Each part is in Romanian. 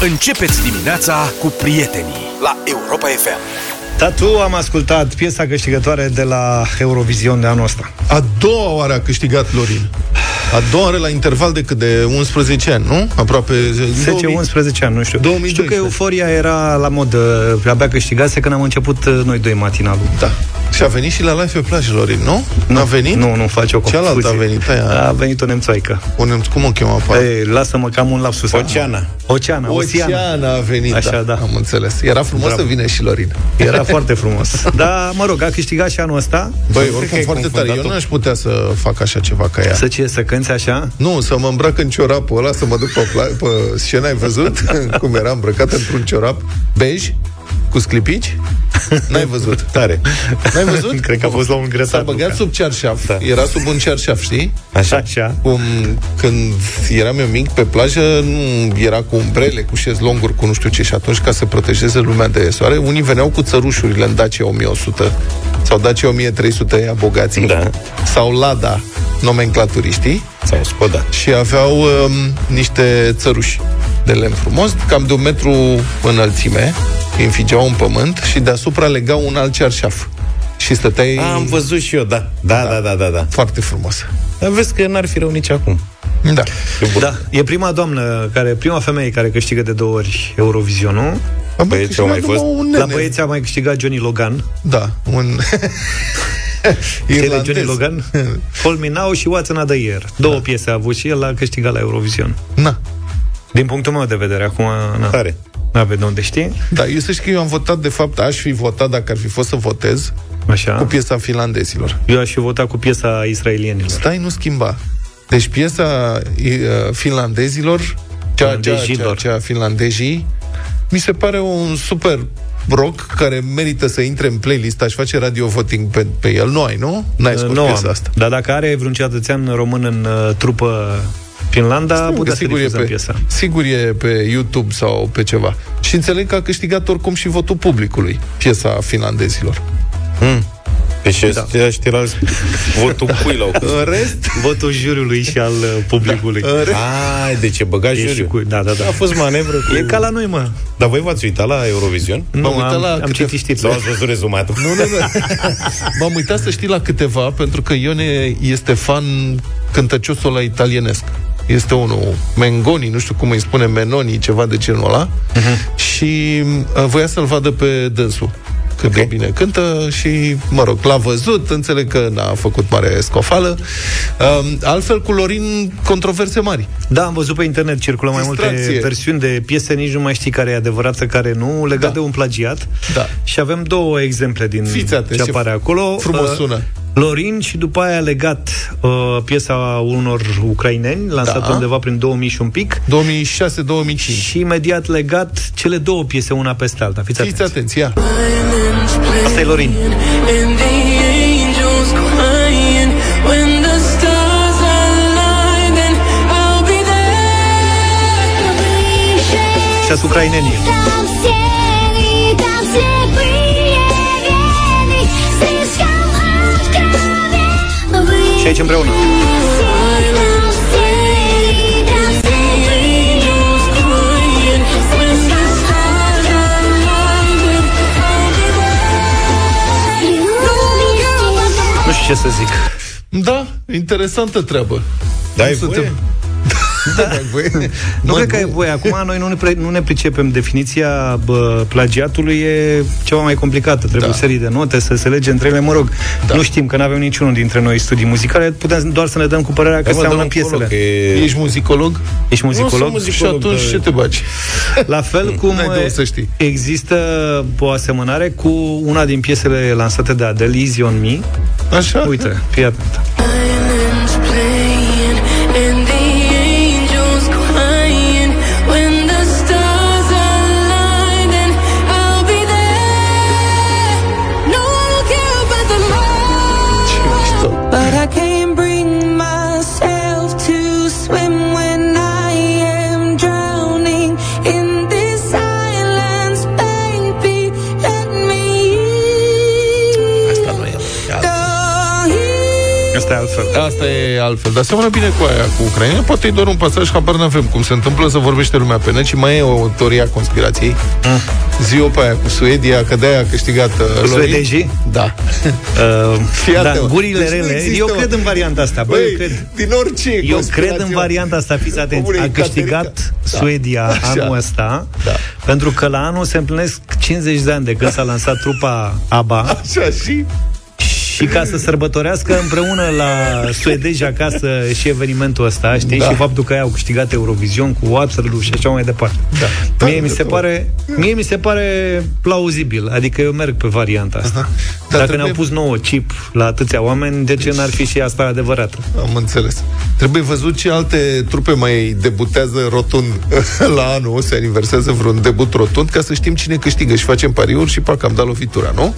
Începeți dimineața cu prietenii la Europa FM. Tatu, am ascultat piesa câștigătoare de la Eurovision de anul ăsta. A doua oară a câștigat Lorin. A doua oară la interval de cât de 11 ani, nu? Aproape 10-11 ani, nu știu. 2012. Știu că euforia era la modă, abia câștigase când am început uh, noi doi matinalul. Da. Și a venit și la live pe plajă, Lorin, nu? N-a venit? Nu, nu face o confuzie. Cealaltă a venit, aia. A venit o nemțoaică. O nemț- cum o chema pe aia? Ei, lasă-mă că am un lapsus. Oceana. Oceana, Oceana. Oceana a venit, Așa, da. Am înțeles. Era frumos Bravo. să vină și Lorin. Era foarte frumos. Dar, mă rog, a câștigat și anul ăsta. Băi, cred că oricum ai foarte tare. Eu confundat-o. n-aș putea să fac așa ceva ca ea. Să ce, să cânți așa? Nu, să mă îmbrac în ciorapul ăla, să mă duc pe, pla- pe scenă, ai văzut? Cum era îmbrăcat într-un ciorap bej, cu sclipici? N-ai văzut. Tare. N-ai văzut? Cred că a fost la un grătar, S-a băgat Luca. sub cearșaf. Da. Era sub un cearșaf, știi? Așa. Așa. Cum când eram eu mic pe plajă, nu era cu umbrele, cu șezlonguri, cu nu știu ce, și atunci ca să protejeze lumea de soare, unii veneau cu țărușurile în Dacia 1100 sau Dacia 1300, ea bogații, Da. sau Lada, nomenclaturiștii, Sau Skoda. și aveau um, niște țăruși de lemn frumos, cam de un metru înălțime, îi înfigeau în pământ și deasupra legau un alt cearșaf. Și stăteai A, am văzut și eu, da. Da, da, da, da, da. foarte frumos. Dar vezi că n-ar fi rău nici acum. Da. E bun. Da, e prima doamnă, care, prima femeie care câștigă de două ori Eurovisionul. Am Băieții au mai câștigat fost? numai un La nene. băieți a mai câștigat Johnny Logan. Da, un... Știi de Irlandez. Johnny Logan? Call Me Now și What's Another Year. Două da. piese a avut și el a câștigat la Eurovision. Na. Din punctul meu de vedere, acum na, Tare. n-avem de unde știi. Da, eu să știi că eu am votat, de fapt, aș fi votat dacă ar fi fost să votez Așa. cu piesa finlandezilor. Eu aș fi votat cu piesa israelienilor. Stai, nu schimba. Deci piesa uh, finlandezilor, cea, cea, cea, Finlandezilor. cea finlandezii, mi se pare un super rock care merită să intre în playlist. Aș face radio voting pe, pe el. Nu ai, nu? N-ai scos nu piesa am. asta. Dar dacă are vreun cetățean român în uh, trupă Finlanda, Că putea să sigur, e difuzăm pe, piesa. sigur e pe YouTube sau pe ceva. Și înțeleg că a câștigat oricum și votul publicului, piesa finlandezilor. Deci da. ăștia era votul cui l-au În rest, Votul juriului și al uh, publicului. în rest Ai, deci e băgat E și juriu. cu, da, da, da. A fost manevră cu... E ca la noi, mă. Dar voi v-ați uitat la Eurovision? Nu, uitat am, la am câte- citit Sau știrile. ați văzut rezumatul? Nu, nu, nu. M-am uitat să știi la câteva, pentru că Ione este fan cântăciosul la italienesc. Este unul, Mengoni, nu știu cum îi spune, Menoni, ceva de genul ăla. Uh-huh. Și uh, voia să-l vadă pe dânsul. Cât okay. Ok. de bine cântă și, mă rog, l-a văzut, înțeleg că n-a făcut mare scofală. Um, altfel, cu Lorin, controverse mari. Da, am văzut pe internet, circulă mai multe Distracție. versiuni de piese, nici nu mai știi care e adevărată, care nu, legat Da. de un plagiat. Da. Și avem două exemple din Fiți atenți, ce ce apare acolo. frumos Uh, sună. Lorin și după aia legat uh, piesa unor ucraineni, lansată Da. undeva prin 2000 și un pic. 2006-2005. Și imediat legat cele două piese una peste alta. Fiți Fiți atenți. atenți, ia. Asta e Lorin. And the I'll be there. Nu știu ce să zic. Da, interesantă treabă. Da, ai Cum voie? suntem- Da, ai voie? Nu Mă, cred că e voie. Acum noi nu ne, pre, nu ne pricepem. Definiția bă, plagiatului e ceva mai complicată. Trebuie Da. o serie de note, să se lege între ele. Mă rog, Da. nu știm că nu avem niciunul dintre noi studii muzicale. Putem doar să ne dăm cu părerea că Hai, mă, dă seamănă un piesele. colo, că e- Ești muzicolog? Ești muzicolog? Nu sunt muzicolog. și atunci da. ce te bagi? La fel cum N-ai de unde să știi. există o asemănare cu una din piesele lansate de Adele, Easy on Me. Așa? Uite, fii atent. Asta e altfel. Dar seamănă bine cu aia cu Ucraina. Poate e doar un pasaj, habar n-avem cum se întâmplă să vorbește lumea pe net și mai e o teorie a conspirației. Mm. Zi-o pe aia cu Suedia, că de-aia a câștigat uh, Lorin. Suedezii? Da. Uh, Fii da, atent. gurile Deci nu rele. există Eu o- cred în varianta asta. Bă, eu Băi, cred. din orice Eu conspirație- cred în varianta asta, fiți atenți. Omule, A Caterica. câștigat Da. Suedia Așa. anul ăsta, Da. pentru că la anul se împlinesc 50 de ani de când s-a lansat trupa ABBA Așa și... și ca să sărbătorească împreună la suedezi acasă și evenimentul ăsta, știi, Da. și faptul că ei au câștigat Eurovision cu Waterloo și așa mai departe. Da. Mie mi se Da. pare, mie mi se pare plauzibil, adică eu merg pe varianta asta. Dar Dacă trebuie- ne-au pus nouă chip la atâția oameni, de ce n-ar fi și asta adevărată? Am înțeles. Trebuie văzut ce alte trupe mai debutează rotund la anul, se aniversează vreun debut rotund, ca să știm cine câștigă și facem pariuri și pac, am dat lovitura, nu?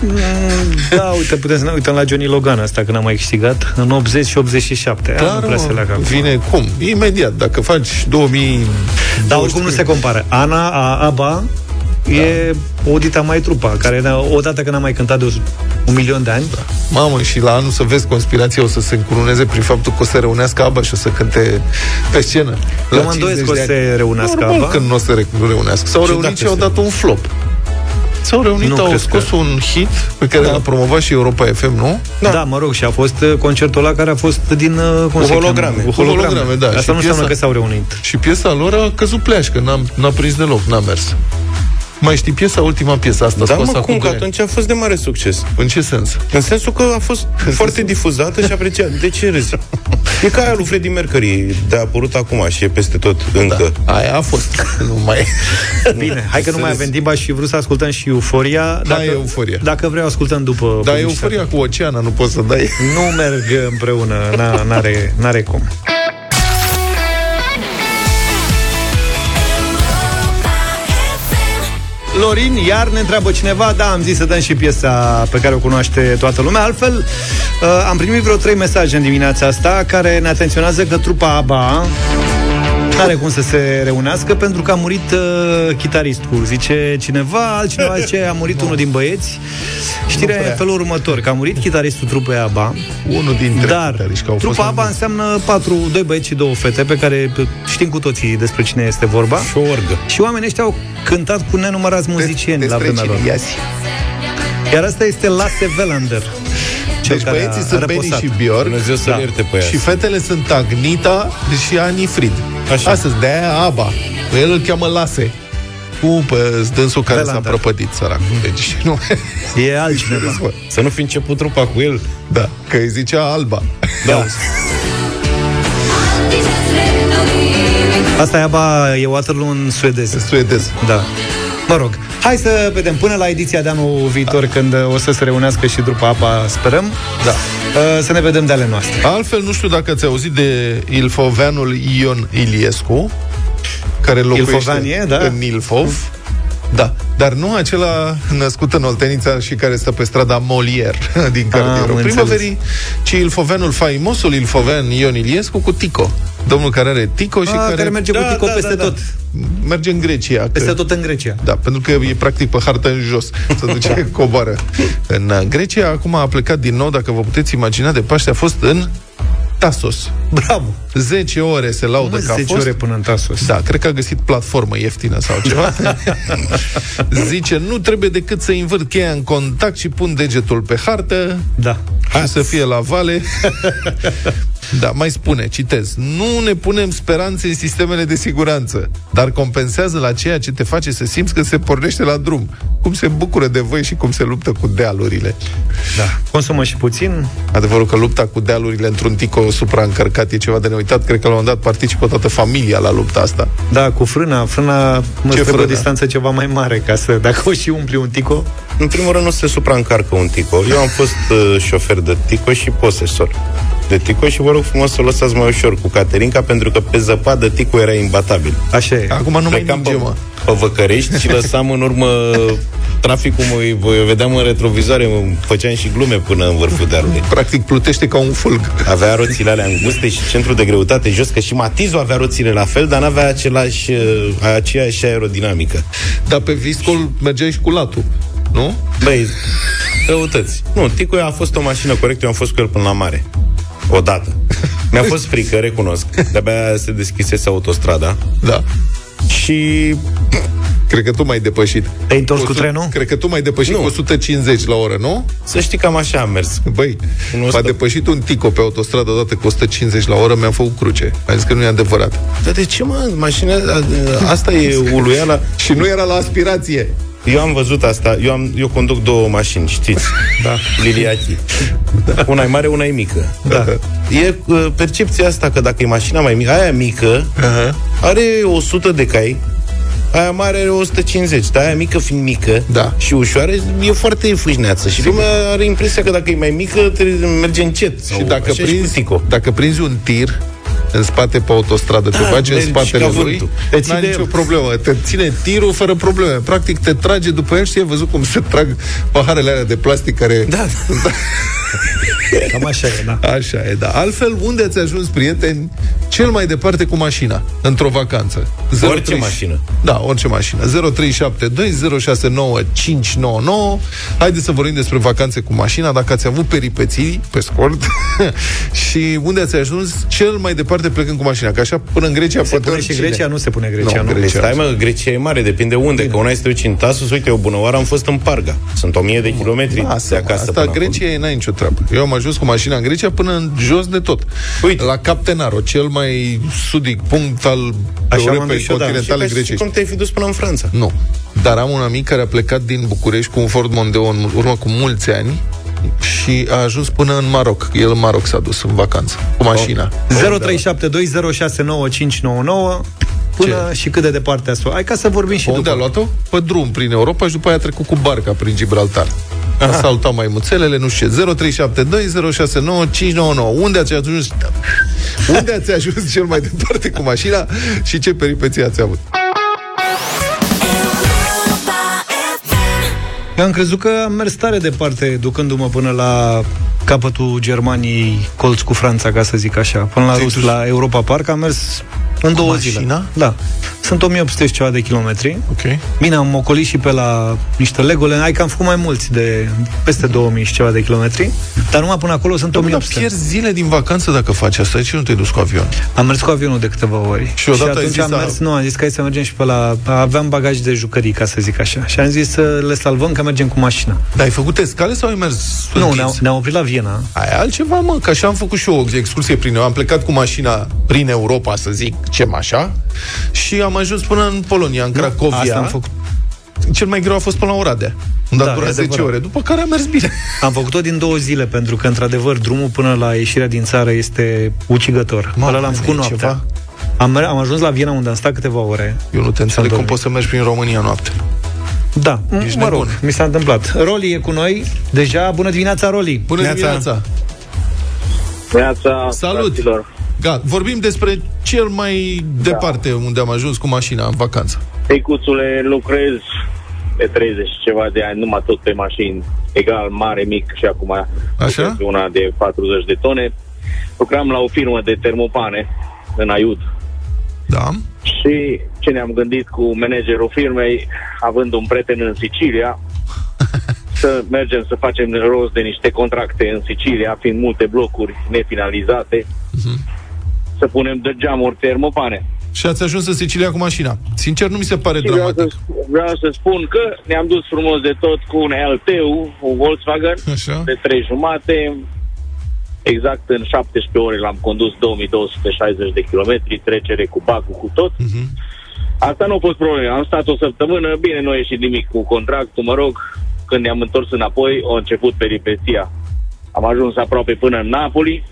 Da, uite, putem să ne uităm la Johnny Logan asta când a mai câștigat în 80 și 87. Aia nu prea se leagă acum. vine cum? Imediat, dacă faci 2000... Dar oricum nu se compară. Ana, a ABBA, e o dita mai trupa, care ne- odată când a mai cântat de o- un milion de ani, Mamă, și la anul să vezi conspirația o să se încununeze prin faptul că o să reunească ABBA și o să cânte pe scenă. Eu La mă îndoiesc 50 că o de să ani. se reunească Normal ABBA. că nu o să re- reunească. S-au Și reunit dacă și au se- dat un flop. S-au reunit, Nu au cred scos că- un hit pe care l-a promovat și Europa FM, nu? Da. da, mă rog, și a fost uh, concertul ăla care a fost din... uh, Cum Cu se cheamă? holograme. Cu Cu holograme, da. Asta Și nu înseamnă piesa- că s-au reunit. Și piesa lor a căzut pleașcă, n-a, n-a prins deloc, n-a mers. Mai știi piesa, ultima piesă asta Da, scoasă mă, acum cum? Că doi ani. atunci a fost de mare succes. În ce sens? În sensul că a fost foarte difuzată și apreciată. De ce râzi? E ca aia lui Freddie Mercury, de a apărut acum și e peste tot încă. Aia a fost. nu mai... Bine, hai că nu mai avem timp, aș fi vrut să ascultăm și Euforia. Da, e Euforia. Dacă vreau, ascultăm după... Dar publicitate. euforia cu oceana nu poți să dai. Nu merg împreună, n-a- n-are, n-are cum. Lorin, iar ne întreabă cineva Da, am zis să dăm și piesa pe care o cunoaște toată lumea. Altfel, uh, am primit vreo trei mesaje în dimineața asta Care ne atenționează că trupa ABBA N-are cum să se reunească Pentru că a murit uh, chitaristul Zice cineva, altcineva zice A murit unul din băieți Știrea e în felul următor Că a murit chitaristul trupei ABBA Unul dintre dar cântariști, că au trupa fost ABBA înseamnă patru, doi băieți și două fete Pe care știm cu toții despre cine este vorba Și o orgă. Și oamenii ăștia au cântat cu nenumărați muzicieni la despre vremea lor cine iasi. Iar asta este Lasse Velander cel Deci care băieții a sunt Benny răposat. și Bjorn Dumnezeu să Da. le ierte pe ea. și fetele sunt Agnita și Ani Frid. Așa. Astăzi, de aia ABBA. El îl cheamă Lase. Cu pe dânsul care s-a Velander. prăpădit, sărac. Deci, nu... E altcineva Bă, Să nu fi început trupa cu el. da, că îi zicea Alba. Da. Asta e ABBA, e Waterloo în suedez Suedez. Da Mă rog, hai să vedem până la ediția de anul viitor Când uh, o să se reunească și trupa ABBA, sperăm Da. Uh, Să ne vedem de ale noastre Altfel, nu știu dacă ați auzit de ilfoveanul Ion Iliescu, care locuiește Ilfovanie, da. în Ilfov. Da, dar nu acela născut în Oltenița și care stă pe strada Molière din cartierul înțeles. primăverii, ci ilfoveanul faimosul ilfovean Ion Iliescu cu Tico. Domnul care are Tico și Ah, care, care merge cu Da, Tico da, peste da, da. tot merge în Grecia. Peste că- tot în Grecia da, pentru că e practic pe hartă în jos. Se duce coboară. În uh, Grecia, acum a plecat din nou, dacă vă puteți imagina, de Paște, a fost în Tasos. Bravo 10 ore se laudă Mă, că a 10 fost. ore până în Tasos Da, cred că a găsit platformă ieftină sau ceva. Zice, nu trebuie decât să învârt cheia în contact și pun degetul pe hartă Da și să fie la vale. Da, mai spune, citez, nu ne punem speranțe în sistemele de siguranță, dar compensează la ceea ce te face să simți că se pornește la drum. Cum se bucură de voi și cum se luptă cu dealurile. Da. Consumă și puțin. Adevărul că lupta cu dealurile într-un tico supraîncărcat e ceva de neuitat. Cred că la un moment dat participă toată familia la lupta asta. Da, cu frâna. Frâna mă Ce trebuie o frână? distanță ceva mai mare ca să, dacă o și umpli un tico. În primul rând nu se supraîncarcă un tico. Eu am fost uh, șofer de tico și posesor de tico și vă rog frumos să o lăsați mai ușor cu Caterinca pentru că pe zăpadă tico era imbatabil. Așa e. Acum nu mai Plecam ninge, pe, mă. pe Văcărești și lăsam în urmă traficul, mă, eu vedeam în retrovizoare, mă, făceam și glume până în vârful dealului. Practic plutește ca un fulg. Avea roțile alea înguste și centru de greutate jos, că și Matizul avea roțile la fel, dar n-avea același, uh, aceeași aerodinamică. Dar pe viscol mergeai și cu latul, nu? Băi, răutăți. Nu, Tico a fost o mașină corectă, eu am fost cu el până la mare. Odată. Mi-a fost frică, recunosc. De-abia se deschisese autostrada Da. și Cred că tu m-ai depășit. Te-ai întors cu 100 trenul? Cred că tu m-ai depășit Nu. cu 150 la oră, nu? să știi cam așa am mers. Băi, Un m-a 100. depășit un tico pe autostradă odată cu 150 la oră, mi-a făcut cruce. A zis că nu e adevărat. Dar de ce, mă? Mașina... Asta e uluiala. Și nu era la aspirație. Eu am văzut asta. Eu, am, eu conduc două mașini, știți? Da. Liliachi. Da. Una e mare, una e mică. Da. E uh, percepția asta că dacă e mașina mai mică, aia mică Aha. are 100 de cai, aia mare are 150, dar aia mică fiind mică Da. și ușoară, e foarte fâșneață. Și lumea are impresia că dacă e mai mică, trebuie merge încet. Și dacă așa prinzi, cu Tico. dacă prinzi un tir în spate pe autostradă, te Da, bagi în mergi spatele ca lui, vântul. Te n-ai ține nicio el. problemă. Te ține tirul fără probleme. Practic te trage după el și ai văzut cum se trag paharele alea de plastic care... Da, Cam așa e, da. Așa e, da. Altfel, unde ați ajuns, prieteni, cel mai departe cu mașina, într-o vacanță? Orice 03 mașină. Da, orice mașină. 0372069599. Haideți să vorbim despre vacanțe cu mașina, dacă ați avut peripeții, pe scurt, și unde ați ajuns cel mai departe plecând cu mașina. Că așa, până în Grecia, Se poate pune și oricine. Grecia? Nu se pune Grecia, Nu, nu? Grecia. Stai mă, Grecia e mare, depinde unde, că una este duci în Tasus, uite, o bună oară am fost în Parga. Sunt o mie de kilometri Asta, de mă, acasă asta până Grecia e n-ai nicio treabă. Eu am ajuns cu mașina în Grecia până în jos de tot. Uite. La Captenaro, cel mai sudic punct al Așa m-am Europei dus și eu, da. continentale acolo. Și grecești. cum te-ai fi dus până în Franța? Nu. Dar am un amic care a plecat din București cu un Ford Mondeo în urmă cu mulți ani și a ajuns până în Maroc. El în Maroc s-a dus în vacanță, cu mașina. 0372069599 Până și cât de departe ați fost. Hai ca să vorbim și Unde a după. luat-o? Pe drum, prin Europa și după aia a trecut cu barca prin Gibraltar. A salutat mai muțelele, nu știu ce. 0372069599. Unde ați ajuns? Unde ați ajuns cel mai departe cu mașina și ce peripeții ați avut? Eu am crezut că am mers tare departe, ducându-mă până la capătul Germaniei, colț cu Franța, ca să zic așa. Până la Ți-ai Rus, dus- la Europa Park, am mers în două mașina? zile. Da. Sunt 1800 și ceva de kilometri. Ok. Bine, am ocolit și pe la niște legole. Hai că am făcut mai mulți de peste 2000 și ceva de kilometri. Dar numai până acolo sunt Dar 1800. pierzi zile din vacanță dacă faci asta. De ce nu te duci cu avion? Am mers cu avionul de câteva ori. Și odată ai atunci zis am a- mers, nu, am zis că hai să mergem și pe la... Aveam bagaj de jucării, ca să zic așa. Și am zis să le salvăm că mergem cu mașina. Dar ai făcut escale sau ai mers Nu, închis? ne-am, ne-am oprit la Viena. Aia e altceva, mă, că așa am făcut și eu o excursie prin Am plecat cu mașina prin Europa, să zic, ce așa, și am ajuns până în Polonia, în Cracovia. Asta am făcut. Cel mai greu a fost până la Oradea, unde Da, a durat e 10 adevărat. ore, după care am mers bine. Am făcut-o din două zile, pentru că, într-adevăr, drumul până la ieșirea din țară este ucigător. Mamă, Ăla l-am făcut e noaptea. ceva? Am, mer- am ajuns la Viena, unde am stat câteva ore. Eu nu te înțeleg cum dormit. poți să mergi prin România noapte. Da, Ești mă rog, nebun. mi s-a întâmplat. Roli e cu noi. Deja, bună dimineața, Roli. Bună Neața. dimineața! Neața, Salut! fraților. Gat, vorbim despre cel mai departe unde am ajuns cu mașina în vacanță. Teicuțule, lucrez de 30 și ceva de ani, numai tot pe mașini, egal, mare, mic și acum Așa? lucrez pe una de 40 de tone. Lucram la o firmă de termopane în Aiud Da? și ce ne-am gândit cu managerul firmei, având un prieten în Sicilia, să mergem să facem rost de niște contracte în Sicilia, fiind multe blocuri nefinalizate, să punem de geamuri termopane. Și ați ajuns în Sicilia cu mașina. Sincer, nu mi se pare Și vreau să, dramatic. vreau să spun că ne-am dus frumos de tot cu un LTU, un Volkswagen Așa. de trei jumate. Exact în 17 ore l-am condus 2260 de kilometri, trecere cu bacul, cu tot. Mhm. Asta nu a fost problemă. Am stat o săptămână, bine, nu a ieșit nimic cu contractul, mă rog. Când ne-am întors înapoi, a început peripeția. Am ajuns aproape până în Napoli,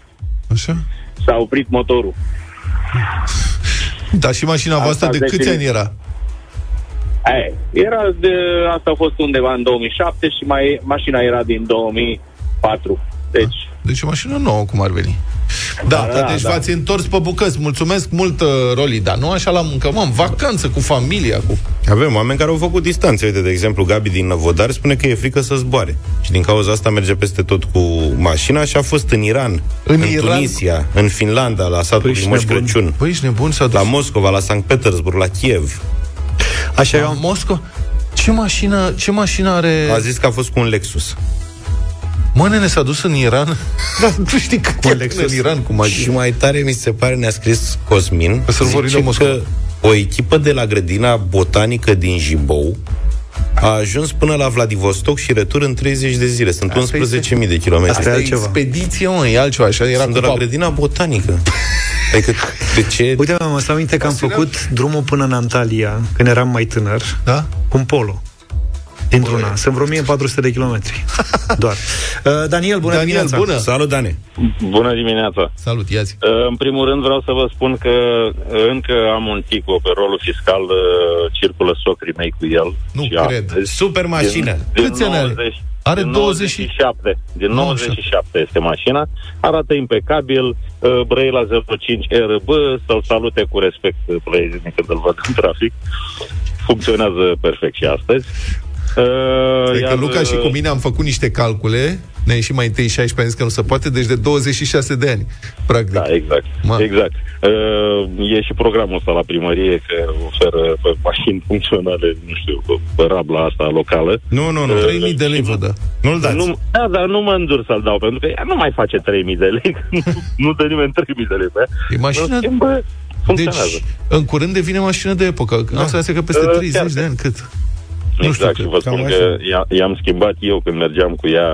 Așa? S-a oprit motorul. Da, și mașina Asta voastră de zece câți ani minute. era? Aia, era de, asta a fost undeva în 2007 și mai, mașina era din 2004. Deci, Deci o mașină nouă, cum ar veni. Da, Da, da, deci da. v-ați întors pe bucăți. Mulțumesc mult, uh, Roli, dar nu așa la muncă, mă, în vacanță, cu familia, cu... Avem oameni care au făcut distanțe. Uite, de exemplu, Gabi din Năvodar spune că e frică să zboare. Și din cauza asta merge peste tot cu mașina și a fost în Iran, În în, Iran? Tunisia, în Finlanda, la satul Păi, păi ești Moș nebun. Crăciun, Băi, ești nebun să la Moscova, la Sankt Petersburg, la Kiev. Așa eu la am... Moscova. Ce mașină, ce mașină are... A zis că a fost cu un Lexus. Mă, nene, s-a dus în Iran? Da, tu știi cât e până în Iran cu Și mașini. mai tare mi se pare, ne-a scris Cosmin, Că să-l vorbim zice de Moscova. că o echipă de la grădina botanică din Jibou a ajuns până la Vladivostok și retur în 30 de zile. Sunt Asta 11.000 de kilometri. Asta e altceva. expediție, mă, e altceva. Așa era Sunt cu de la pap- grădina botanică. Adică, de ce? Uite, mă, mă stau aminte că am făcut drumul până în Antalya, când eram mai tânăr, Da? cu un polo. Dintr-una. Sunt vreo 1400 de kilometri. Doar. Uh, Daniel, bună Daniel, dimineața. bună! Salut, Dane! Bună dimineața! Salut, ia zi. Uh, În primul rând vreau să vă spun că uh, încă am un tico pe rolul fiscal, uh, circulă socrii mei cu el. Nu Și cred. astăzi, Super mașină! Din, Câți ani are? 90 Are din 20 și- 97. Din 97. 97 este mașina. Arată impecabil. uh, Brăila 05 RB. Să-l salute cu respect uh, prietenii când îl văd în trafic. Funcționează perfect și astăzi. Uh, Cred că iar, Luca și uh, cu mine am făcut niște calcule, ne-a ieșit mai întâi 16, am zis că nu se poate, deci de 26 de ani, practic. Da, exact. Ma. Exact. Uh, e și programul ăsta la primărie că oferă pe mașini funcționale, nu știu, pe rabla asta locală. Nu, nu, nu. Uh, 3000 de lei vă dă. Nu-l dați. Nu, da, dar nu mă îndur să-l dau, pentru că ea nu mai face 3000 de lei. nu, nu dă nimeni 3000 de lei pe ea. E mașină- În schimb, bă, funcționează. Deci, în curând devine mașină de epocă. Da. Asta înseamnă că peste Uh, 30 chiar de că- ani, cât? Exact, știu și cât, vă cam spun așa. că i- i-am schimbat eu când mergeam cu ea,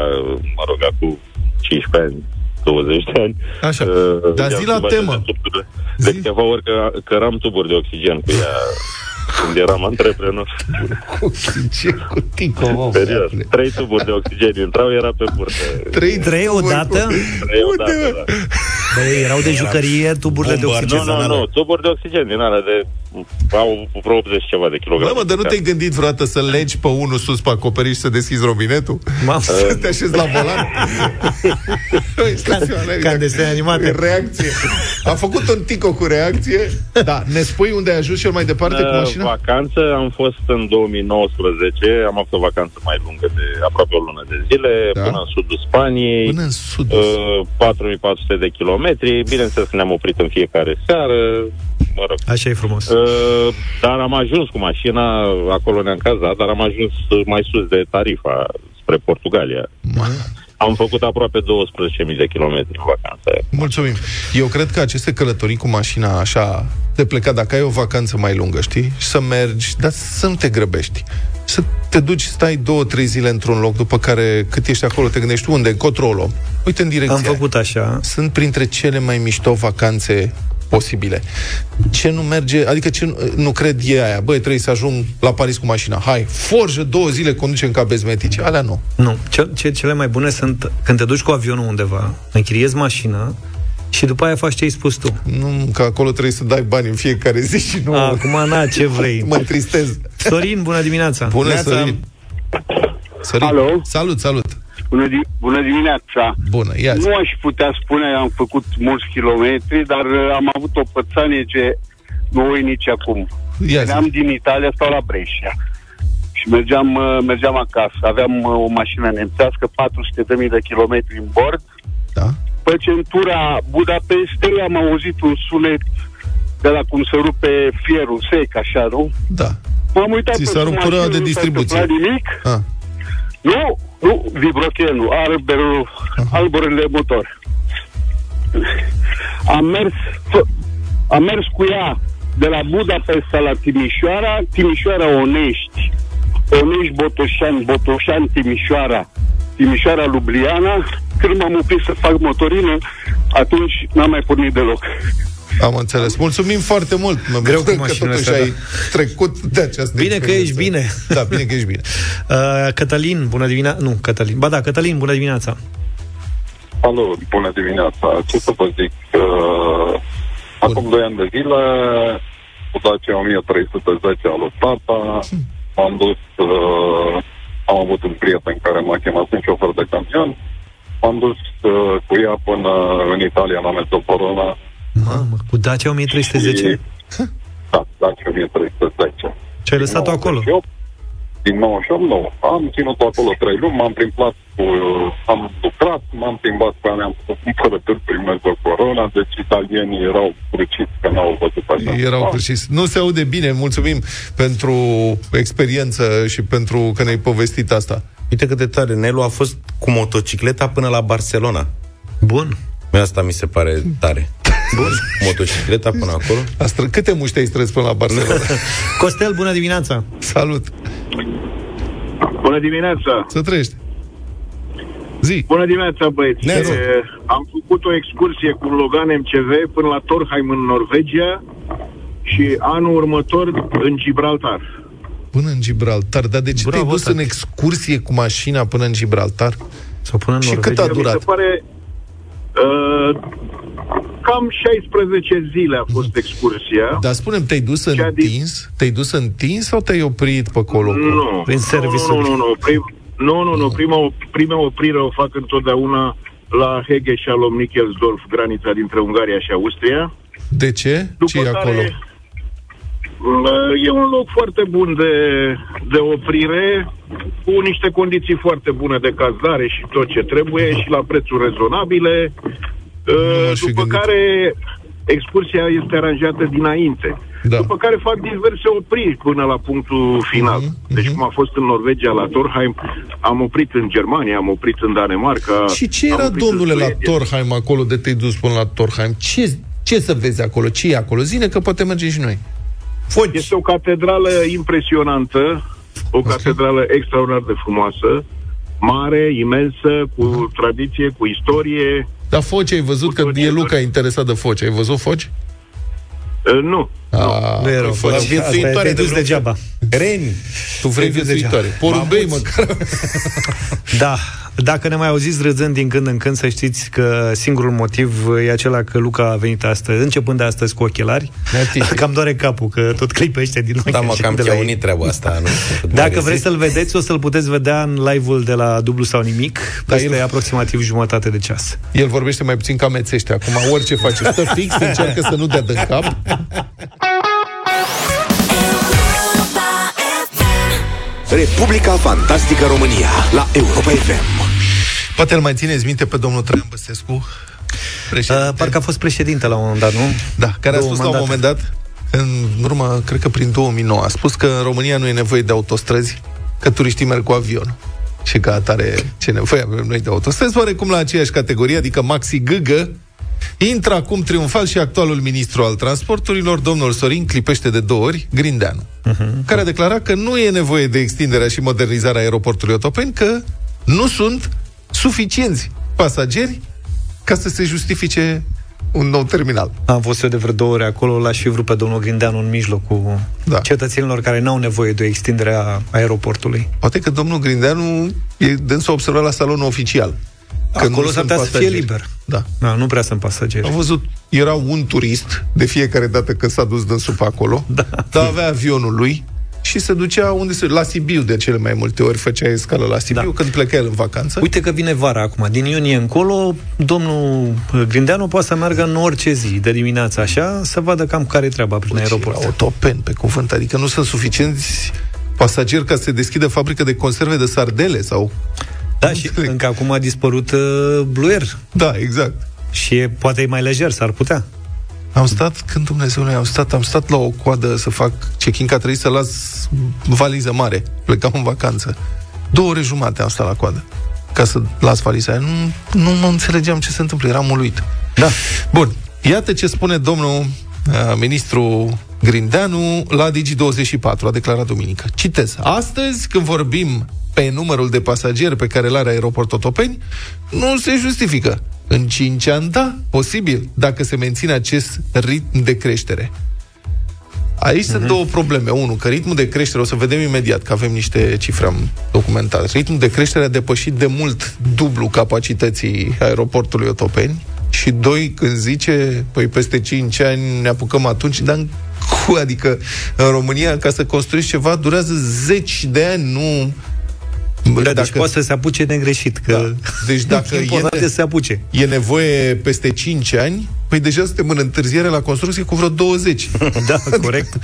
mă rog, cu 15 ani, 20 de ani. Așa. Uh, Dar i-am zi la schimbat temă. de tuburile. Zi. De câteva ori că, căram tuburi de oxigen cu ea când eram antreprenor. Ce cu tico, mă, Serios. băiatule. Trei tuburi de oxigen intrau, era pe burtă. Trei, Trei odată? Trei Unde, odată, mă? da. Băi, erau de jucărie tuburile de Bombardă. oxigen. Nu, nu, nu, tuburi de oxigen din alea de... Au vreo 80 ceva de kilograme. Bă, mă, dar nu te-ai gândit vreodată să legi pe unul sus pe acoperiș și să deschizi robinetul? Mamă. Să te așezi la volan? ca în desene animate. Reacție. A făcut un tico cu reacție. Da, ne spui unde ai ajuns cel mai departe cu Uh, mașina? Vacanță, am fost în 2019, am avut o vacanță mai lungă de aproape o lună de zile, Da. până în sudul Spaniei, Până în sud. uh, 4400 de kilometri, bineînțeles că ne-am oprit în fiecare seară, mă rog. Așa e frumos. Uh, dar am ajuns cu mașina, acolo ne-am cazat, dar am ajuns mai sus de Tarifa, spre Portugalia. Am făcut aproape 12.000 de kilometri în vacanța aia. Mulțumim. Eu cred că aceste călătorii cu mașina așa, de plecat, dacă ai o vacanță mai lungă, știi, și să mergi, dar să nu te grăbești. Să te duci, stai două, trei zile într-un loc, după care cât ești acolo, te gândești unde, încotro o luăm. Uite în direcția Am aia. făcut așa. Sunt printre cele mai mișto vacanțe posibile. Ce nu merge, adică ce nu, nu cred e aia, băi, trebuie să ajung la Paris cu mașina, hai, forjă două zile, conducem ca bezmetici, alea nu. Nu. Ce, ce, cele mai bune sunt când te duci cu avionul undeva, închiriezi mașină și după aia faci ce ai spus tu. Nu, că acolo trebuie să dai bani în fiecare zi și nu... Acum, na, ce vrei. mă întristez. Sorin, bună dimineața. Bună, Neața. Sorin. Sorin. Alo? Salut, salut. Bună, di- bună dimineața! Bună, ia zi. Nu aș putea spune am făcut mulți kilometri, dar uh, am avut o pățanie ce nu o nici acum. Ia zi. Veneam din Italia, stau la Brescia. Și mergeam, uh, mergeam acasă. Aveam uh, o mașină nemțească, 400.000 de kilometri în bord. Da? Pe centura Budapestei am auzit un sunet de la cum se rupe fierul sec, așa, nu? Da. M-am uitat Ți pe s-a sub rupt mașină, cureaua de nu s-a distribuție. întâmplat nimic. Ah. Nu, nu, vibrochenul, arberul, alburile motor. Am mers, fă- am mers cu ea de la Budapesta la Timișoara, Timișoara Onești, Onești Botoșani, Botoșani Timișoara, Timișoara Lubliana. Când m-am oprit să fac motorină, atunci n-am mai pornit deloc. Am înțeles. Mulțumim foarte mult. Mă Greu bucur cu că mașinile totuși astea, ai trecut de această Bine că experiență. ești bine. Da, bine că ești bine. Uh, Cătălin, bună dimineața. Nu, Cătălin. Ba da, Cătălin, bună dimineața. Alo, bună dimineața. Ce să vă zic? Uh, acum 2 ani de zile, cu Dacia 1310 al lui tata, m-am dus, uh, am avut un prieten care m-a chemat, sunt șofer de camion, m-am dus uh, cu ea până în Italia, la Mezzoporona. Mamă, cu Dacia 1310. Și, da, Dacia 1310. Ce ai lăsat-o acolo? 98. din 98, nu. Am ținut acolo trei luni, m-am plimbat cu, am lucrat, m-am plimbat cu alea, am făcut cumpărături prin meză corona, deci italienii erau cruciți că n-au văzut așa. Erau ceva. precis. Nu se aude bine, mulțumim pentru experiență și pentru că ne-ai povestit asta. Uite cât de tare. Nelu a fost cu motocicleta până la Barcelona. Bun. Asta mi se pare tare. Bun. Motocicleta până acolo. A stră... Câte muște ai strâns până la Barcelona? Costel, bună dimineața! Salut! Bună dimineața! Să trăiești! Zi! Bună dimineața, băieți! Neața. E, am făcut o excursie cu Logan MCV până la Torheim în Norvegia și anul următor în Gibraltar. Până în Gibraltar. Dar de ce Bravo, te-ai dus tati. în excursie cu mașina până în Gibraltar? Sau până în Și Norvegia. cât a Mi durat? se pare... Uh, cam 16 zile a fost excursia. Dar spune te-ai dus Cea din- întins? Te-ai dus întins sau te-ai oprit pe acolo? Nu, Prin nu, serviciuri. nu, nu, nu, prim, nu, nu, nu, prima, prima oprire o fac întotdeauna la Hege și Alom Nichelsdorf, granița dintre Ungaria și Austria. De ce? ce e acolo? Bă, E un loc foarte bun de, de oprire, cu niște condiții foarte bune de cazare și tot ce trebuie și la prețuri rezonabile. Uh, m-aș fi După gândit. care excursia este aranjată dinainte. Da. După care fac diverse opriri până la punctul final. Mhm, Deci cum a fost în Norvegia la Torheim, am oprit în Germania, am oprit în Danemarca. Și ce am era, oprit în domnule, la Suedia. Torheim acolo de te-ai dus până la Torheim? Ce, ce să vezi acolo? Ce e acolo? Zine că poate mergem și noi. Foci. Este o catedrală impresionantă, o catedrală extraordinar de frumoasă, mare, imensă, cu tradiție, cu istorie. Dar foci ai văzut Cu că toți e Luca actorii. interesat de foci. Ai văzut foci? Uh, nu. A, Nu erau păi, foci. foci. Asta e, te-ai dus degeaba. Reni. Tu vrei Te-ai dus viețuitoare. degeaba. Porumbei măcar. Da, dacă ne mai auziți râzând din când în când, să știți că singurul motiv e acela că Luca a venit astăzi, începând de astăzi cu ochelari. Neatice. Cam doare capul, că tot clipește din ochi. Da, mă, așa cam de la ți-a ei. unit treaba asta. Nu? Dacă vreți să-l vedeți, o să-l puteți vedea în live-ul de la Dublu sau Nimic, Da, peste el- aproximativ jumătate de ceas. El vorbește mai puțin ca mețește acum. Orice face, stă fix, încearcă să nu dea de cap. Republica Fantastică România la Europa FM. Poate îl mai țineți minte pe domnul Traian Băsescu? Președinte. Uh, parcă a fost președinte la un moment dat, nu? Da, care a Două spus la un moment mandate. dat, în urmă, cred că prin 2009, a spus că în România nu e nevoie de autostrăzi, că turiștii merg cu avion. Și ca atare, ce nevoie avem noi de autostrăzi, oarecum la aceeași categorie, adică Maxi Gâgă, intră acum triumfal și actualul ministru al transporturilor, domnul Sorin, clipește de două ori, Grindeanu, uh-huh. care a declarat că nu e nevoie de extinderea și modernizarea aeroportului Otopeni, că nu sunt suficienți pasageri ca să se justifice un nou terminal. Am fost eu de vreo două ori acolo, l-aș fi vrut pe domnul Grindeanu în mijlocul Da. da. cetățenilor care n-au nevoie de o extindere a aeroportului. Poate că domnul Grindeanu e dânsul a observat la salonul oficial. Că Acolo nu s-ar sunt putea să fie pasageri. liber. Da. Da, nu prea sunt pasageri. Am văzut, era un turist de fiecare dată când s-a dus dânsul pe acolo, Da. dar avea avionul lui și se ducea unde se... La Sibiu de cele mai multe ori făcea escală la Sibiu Da. când pleca el în vacanță. Uite că vine vara acum. Din iunie încolo, domnul Grindeanu poate să meargă în orice zi, de dimineață așa, să vadă cam care e treaba prin aeroport. Era Otopen, pe cuvânt, adică nu sunt suficienți pasageri ca să se deschidă fabrică de conserve de sardele sau... Da, Nu și înțeleg. încă acum a dispărut uh, Blue Air. Da, exact. Și e, poate e mai lejer, s-ar putea. Am stat, când Dumnezeu am stat, am stat la o coadă să fac check-in, că a trebuit să las valiză mare. Plecam în vacanță. Două ore jumate am stat la coadă ca să las valiza aia. Nu, nu mă înțelegeam ce se întâmplă, eram uluit. Da. Bun, iată ce spune domnul uh, ministru Grindeanu la Digi24, a declarat duminică. Citez. Astăzi, când vorbim pe numărul de pasageri pe care îl are aeroportul Otopeni, nu se justifică. În 5 ani, da, posibil, dacă se menține acest ritm de creștere. Aici uh-huh. sunt două probleme. Unu, că ritmul de creștere, o să vedem imediat, că avem niște cifre am documentat. Ritmul de creștere a depășit de mult dublu capacității aeroportului Otopeni. Și doi, când zice, păi peste 5 ani ne apucăm atunci, dar în cu, adică în România, ca să construiești ceva, durează zeci de ani, nu Da, deci poate să se apuce negreșit, că Da. Deci dacă important e- e să se apuce. e nevoie peste 5 ani, păi deja suntem în întârziere la construcție cu vreo 20. Da, corect.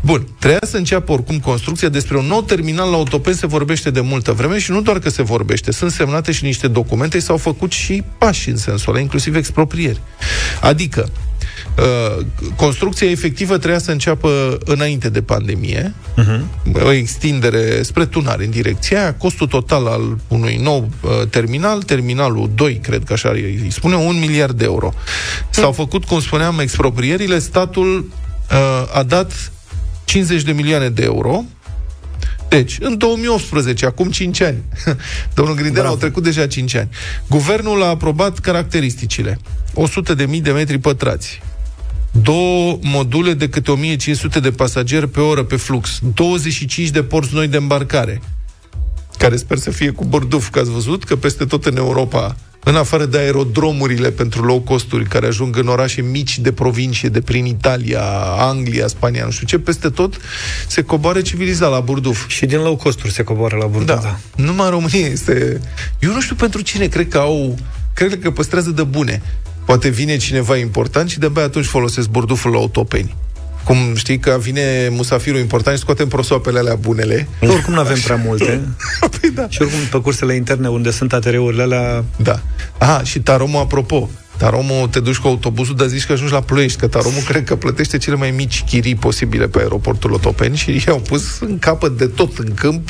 Bun, trebuia să înceapă oricum construcția despre un nou terminal la autopen se vorbește de multă vreme și nu doar că se vorbește, sunt semnate și niște documente, s-au făcut și pași în sensul ăla, inclusiv exproprieri. Adică, uh, construcția efectivă trebuia să înceapă înainte de pandemie, o extindere spre tunare în direcția aia, costul total al unui nou uh, terminal, terminalul 2, cred că așa îi spune, un miliard de euro. S-au făcut, cum spuneam, exproprierile, statul uh, a dat 50 de milioane de euro, deci, în 2018, acum 5 ani, domnul Grindeanu, au trecut deja 5 ani, guvernul a aprobat caracteristicile. 100 de mii de metri pătrați, două module de câte 1500 de pasageri pe oră pe flux, 25 de porți noi de îmbarcare, care sper să fie cu borduf, că ați văzut că peste tot în Europa, în afară de aerodromurile pentru low costuri care ajung în orașe mici de provincie, de prin Italia, Anglia, Spania, nu știu ce, peste tot se coboare civilizat la burduf. Și din low costuri se coboară la burtă. Da. Numai în România este... Eu nu știu pentru cine, cred că au... Cred că păstrează de bune. Poate vine cineva important și de-abia atunci folosesc burduful la autopeni. Cum știi că vine musafirul important și scoatem prosoapele alea bunele. Oricum nu avem prea multe. păi da. Și oricum pe cursele interne unde sunt ATR-urile alea... Da. Aha, și Taromul, apropo, Taromul te duci cu autobuzul, dar zici că ajungi la Ploiești, că Taromul cred că plătește cele mai mici chirii posibile pe aeroportul Otopeni și i-au pus în capăt de tot în câmp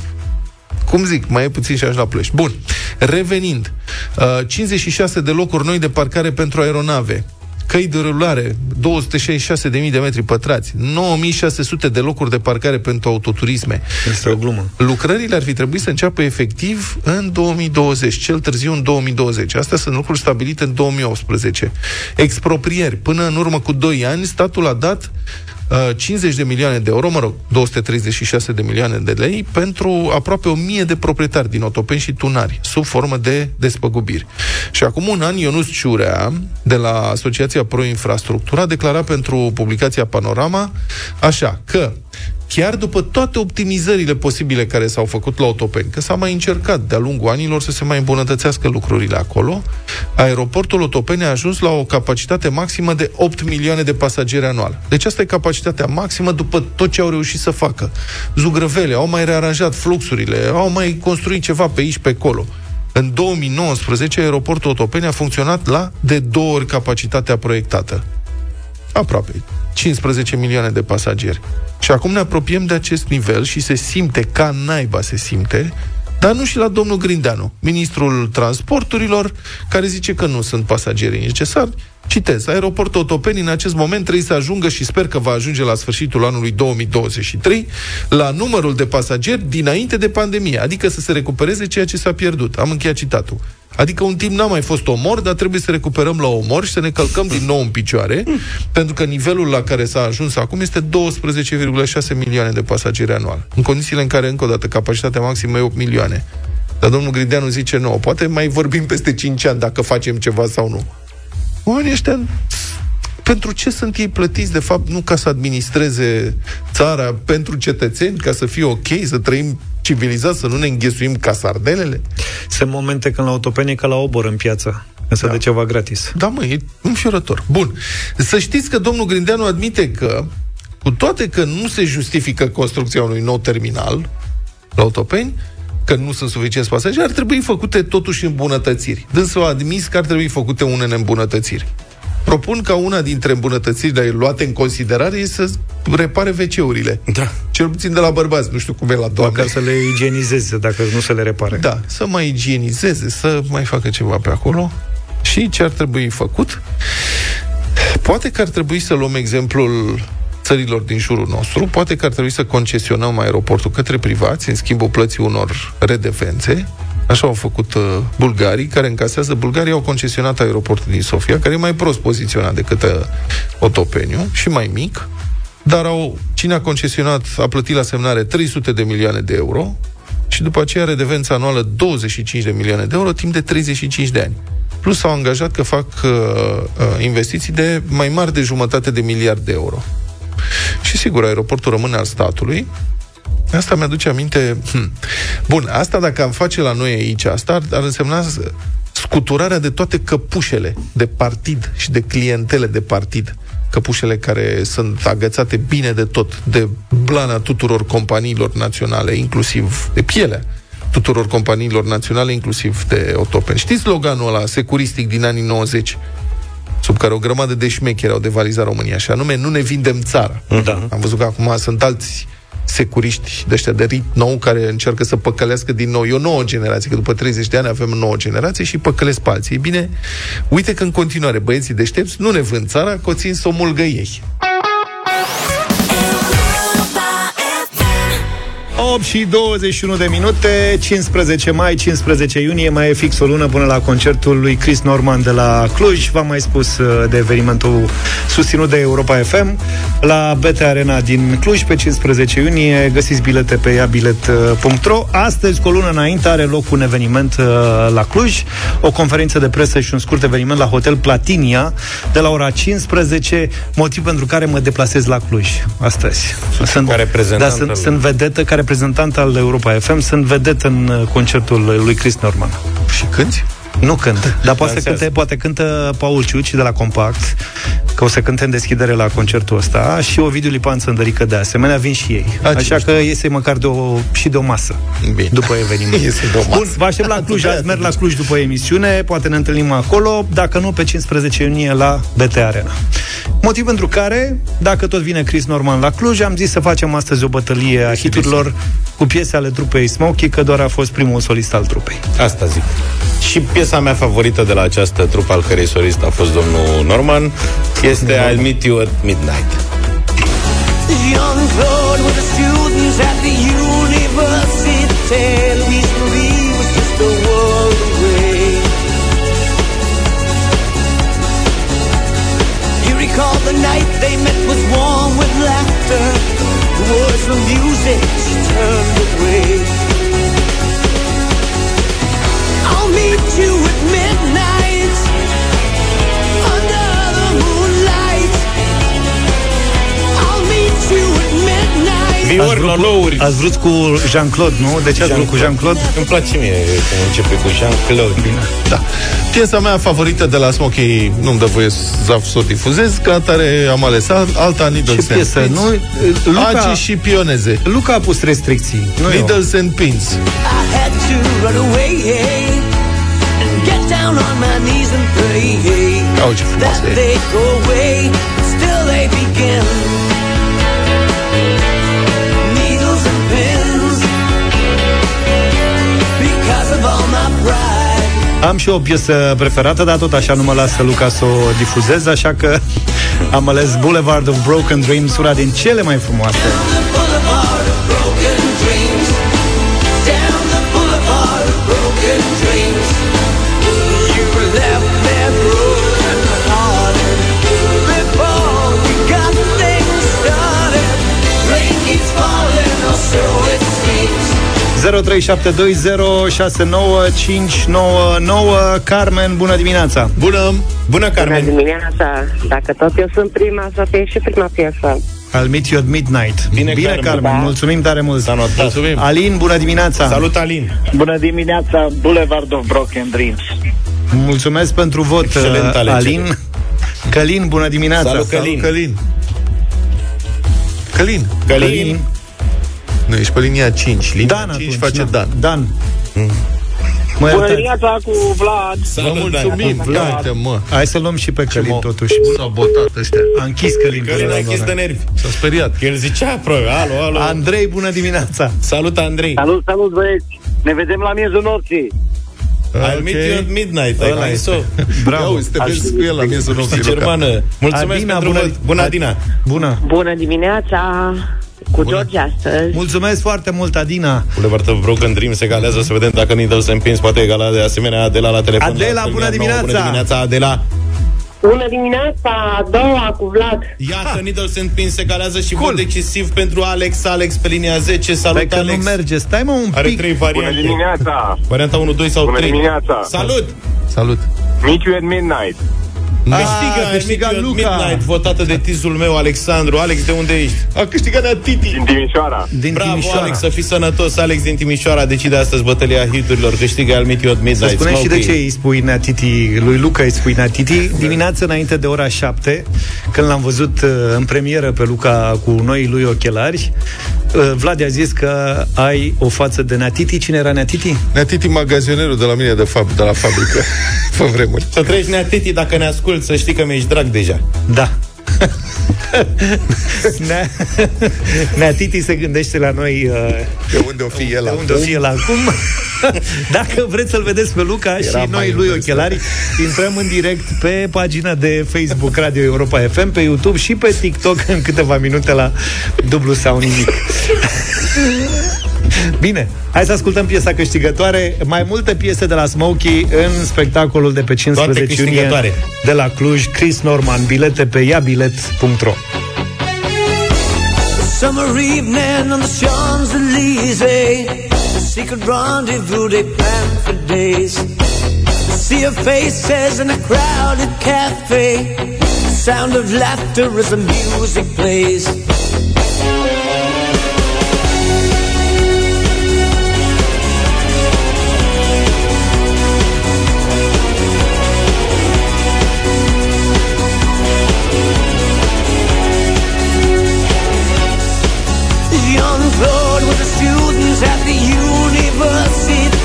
cum zic, mai e puțin și ajungi la Ploiești. Bun, revenind, uh, 56 de locuri noi de parcare pentru aeronave, căi de rulare, 266.000 de metri pătrați, 9600 de locuri de parcare pentru autoturisme. Este o glumă. Lucrările ar fi trebuit să înceapă efectiv în 2020, cel târziu în 2020. Astea sunt lucruri stabilite în 2018. Exproprieri. Până în urmă cu 2 ani, statul a dat uh, 50 de milioane de euro, mă rog, 236 de milioane de lei, pentru aproape 1000 de proprietari din Otopeni și Tunari, sub formă de despăgubiri. Și acum un an, Ionuț Ciurea, de la Asociația Pro Infrastructura, a declarat pentru publicația Panorama, așa, că chiar după toate optimizările posibile care s-au făcut la Otopeni, că s-a mai încercat de-a lungul anilor să se mai îmbunătățească lucrurile acolo, aeroportul Otopeni a ajuns la o capacitate maximă de 8 milioane de pasageri anual. Deci asta e capacitatea maximă după tot ce au reușit să facă. Zugrăvele, au mai rearanjat fluxurile, au mai construit ceva pe aici, pe acolo. În 2019, aeroportul Otopeni a funcționat la de două ori capacitatea proiectată aproape 15 milioane de pasageri. Și acum ne apropiem de acest nivel și se simte, ca naiba se simte, dar nu și la domnul Grindeanu, ministrul transporturilor, care zice că nu sunt pasageri necesari. Citez, aeroportul Otopeni în acest moment trebuie să ajungă și sper că va ajunge la sfârșitul anului 2023 la numărul de pasageri dinainte de pandemie, adică să se recupereze ceea ce s-a pierdut. Am încheiat citatul. Adică un timp n-a mai fost omor, dar trebuie să recuperăm la omor și să ne călcăm din nou în picioare, pentru că nivelul la care s-a ajuns acum este 12,6 milioane de pasageri anual. În condițiile în care, încă o dată, capacitatea maximă e 8 milioane. Dar domnul Grindeanu zice, nu, poate mai vorbim peste 5 ani dacă facem ceva sau nu. Oamenii ăștia pentru ce sunt ei plătiți, de fapt, nu ca să administreze țara pentru cetățeni, ca să fie ok, să trăim civilizat, să nu ne înghesuim ca sardelele? Sunt momente când la autopenie ca la obor în piață. Însă Da. de ceva gratis. Da, mă, e înfiorător. Bun. Să știți că domnul Grindeanu admite că, cu toate că nu se justifică construcția unui nou terminal la Otopeni, că nu sunt suficienți pasageri, ar trebui făcute totuși îmbunătățiri. Dânsul a admis că ar trebui făcute unele îmbunătățiri. Propun ca una dintre îmbunătățirile luate în considerare este să repare WC-urile. Da. Cel puțin de la bărbați, nu știu cum e la doamne. Măcar să le igienizeze, dacă nu să le repare. Da, să mai igienizeze, să mai facă ceva pe acolo. Și ce ar trebui făcut? Poate că ar trebui să luăm exemplul țărilor din jurul nostru, poate că ar trebui să concesionăm aeroportul către privați, în schimbul plății unor redevențe. Așa au făcut uh, bulgarii, care încasează. Bulgarii au concesionat aeroportul din Sofia, care e mai prost poziționat decât uh, Otopeniu și mai mic, dar au, cine a concesionat a plătit la semnare 300 de milioane de euro și după aceea redevența anuală 25 de milioane de euro timp de 35 de ani. Plus s-au angajat că fac uh, uh, investiții de mai mari de jumătate de miliard de euro. Și sigur, aeroportul rămâne al statului. Asta mi-aduce aminte... Hm, Bun, asta dacă am face la noi aici, asta ar, ar însemna scuturarea de toate căpușele de partid și de clientele de partid. Căpușele care sunt agățate bine de tot, de blana tuturor companiilor naționale, inclusiv de pielea tuturor companiilor naționale, inclusiv de Otopen. Știți sloganul ăla securistic din anii 90? sub care o grămadă de șmecheri au devalizat România, și anume, nu ne vindem țara. Da. Am văzut că acum sunt alți securiști de ăștia de rit nou care încearcă să păcălească din nou. E o nouă generație, că după 30 de ani avem o nouă generație și păcălesc pe alții. E bine, uite că în continuare băieții deștepți nu ne vând țara, că o țin să o mulgă ei. 8 și 21 de minute, 15 mai, 15 iunie, mai e fix o lună până la concertul lui Chris Norman de la Cluj. V-am mai spus uh, de evenimentul susținut de Europa FM la BT Arena din Cluj pe 15 iunie. Găsiți bilete pe iabilet.ro. Astăzi, cu o lună înainte, are loc un eveniment uh, la Cluj, o conferință de presă și un scurt eveniment la Hotel Platinia de la ora 15, motiv pentru care mă deplasez la Cluj astăzi. Sunt, ca reprezentant da, sunt, al- sunt vedetă, ca reprezentant al Europa FM, sunt vedetă în uh, concertul lui Chris Norman. Și cânti? Nu cânt, dar poate, să Dansează. cânte, poate cântă Paul Ciuci de la Compact, că o să cânte în deschidere la concertul ăsta, și Ovidiu Lipan Sândărică de asemenea, vin și ei. A, Așa cine că iese măcar de o, și de o masă Bine. după eveniment. Iese de o masă. Bun, vă aștept la Cluj, azi merg la Cluj după emisiune, poate ne întâlnim acolo, dacă nu, pe 15 iunie la BT Arena. Motiv pentru care, dacă tot vine Chris Norman la Cluj, am zis să facem astăzi o bătălie a hiturilor cu piese ale trupei Smokey, că doar a fost primul solist al trupei. Asta zic. Și piesa mea favorită de la această trupă al cărei solist a fost domnul Norman este I'll Meet You at Midnight. Young Claude with the students at the university. Louise Marie was just a world away. You recall the night they met was warm with laughter. The words were music, she turned away. Viori la louri. Ați vrut cu Jean-Claude, nu? De ce ați vrut cu Jean-Claude? Îmi place mie cum începe cu Jean-Claude. Bine. Da. Piesa mea favorită de la Smokey, nu-mi dă voie să să o difuzez, ca atare am ales al- alta Needles Ce and piesă? Pins. Nu, Luca, Agi și pioneze. Luca a pus restricții. Nu eu. Needles and Pins. I had to run away and of all my pride. Am și o piesă preferată, dar tot așa nu mă lasă Luca să o difuzez, așa că am ales Boulevard of Broken Dreams, una din cele mai frumoase. 0372069599 Carmen, bună dimineața! Bună! Bună, Bună Carmen! dimineața! Dacă tot eu sunt prima, să fie și prima piesă. I'll meet you at midnight. Bine, Bine Carmen. Carmen, Da. mulțumim tare mult! S-a notat. Mulțumim! Alin, bună dimineața! Salut, Alin! Bună dimineața, Boulevard of Broken Dreams. Mulțumesc pentru vot, Excelent uh, alegere. Alin. Călin, bună dimineața! Salut, Călin. Călin. Călin. Călin. Nu, ești pe linia 5. Linia Dan 5 atunci, face da. Dan. Dan. Mă Bună iertați. dimineața cu Vlad. Vă Salut, Dan. mulțumim, Vlad, mă. Hai să luăm și pe Călin, mă- totuși. Sabotat ăștia. A închis Călin. Călin până a la închis de urmă. nervi. S-a speriat. El zicea, pro, alo, alo. Andrei, bună dimineața! Salut, Andrei. Salut, salut băieți. Ne vedem la miezul nopții. I'll meet you at midnight. Ai Ăla zis-o. Bravo. Ia uite, te vezi cu el la miezul nopții. Știi Luca. germană. Mulțumesc Adina, pentru bună- vot. Bună, Adina. Bună! Bună dimineața! Cu George astăzi. Mulțumesc foarte mult, Adina! Boulevard of Broken Dreams egalează să vedem dacă Needles and Pins poate egala de asemenea Adela la telefon. Adela, La bună Adela, dimineața! Bună dimineața, Adela! Bună dimineața! A doua cu Vlad. Iată, Needles and Pins egalează și vot decisiv pentru Alex. Alex pe linia 10. Salut, Pe că nu Alex! merge. Stai mă un Are pic. trei Bună variante. dimineața! Varianta 1, 2 sau Bună 3. dimineața! Salut! Salut. Meet you at midnight. Câștigă, a câștigă câștigat Luca. Midnight, votată de tizul meu, Alexandru. Alex, de unde ești? A câștigat Nea Titi. Din Timișoara. Din Bravo, Timișoara. Alex, să fii sănătos. Alex din Timișoara decide astăzi bătălia hiturilor. Câștigă al Meet You at Să Midnight. spunem și de Smokey. ce îi spui Neatiti, lui Luca îi spui Neatiti. Dimineața înainte de ora 7, când l-am văzut uh, în premieră pe Luca cu noi lui ochelari, uh, Vlad a zis că ai o față de Neatiti. Cine era Neatiti? Nea Titi, magazionerul de la mine de, fab, de la fabrică. Pe vremuri. Să treci, Nea Titi, dacă ne asculti, să știi că mi-ești drag deja. Da. Nea- Neatiti se gândește la noi uh, De unde o fi el de acum? unde o fi el acum. Dacă vreți să-l vedeți pe Luca Era și mai noi lui în vârstă. ochelari, intrăm în direct pe pagina de Facebook Radio Europa FM, pe YouTube și pe TikTok în câteva minute la dublu sau nimic. Bine, hai să ascultăm piesa câștigătoare. Mai multe piese de la Smokey în spectacolul de pe 15 iunie câștigătoare. de la Cluj. Chris Norman, bilete pe iabilet.ro Summer evening on the Champs-Élysées A secret rendezvous they planned for days A sea of faces in a crowded cafe The sound of laughter as the music plays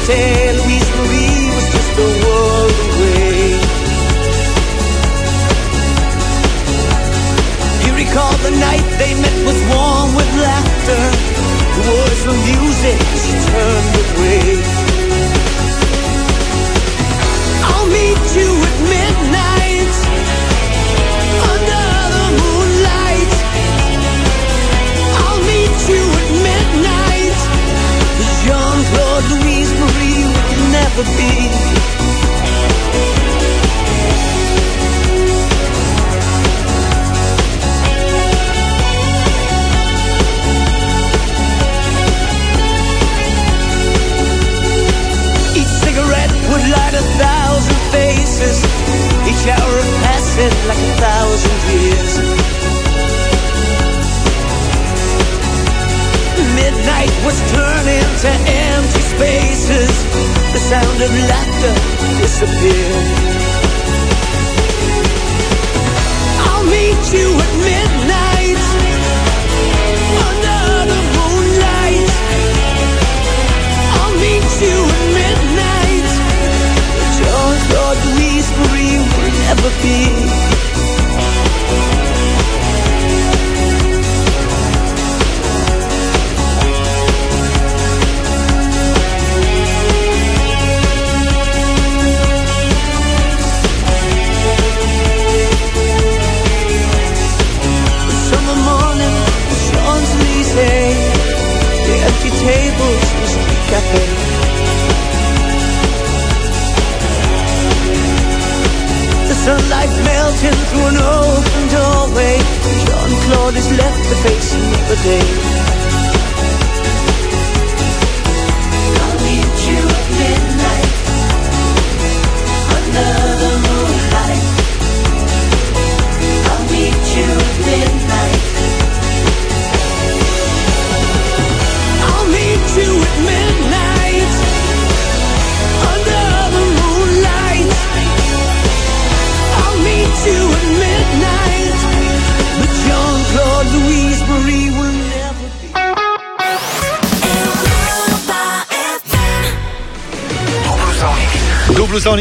university Louise Marie was just a world away. You recall the night they met was warm with laughter. The words of music she turned away I'll meet you at midnight Under the moonlight. I'll meet you at midnight never be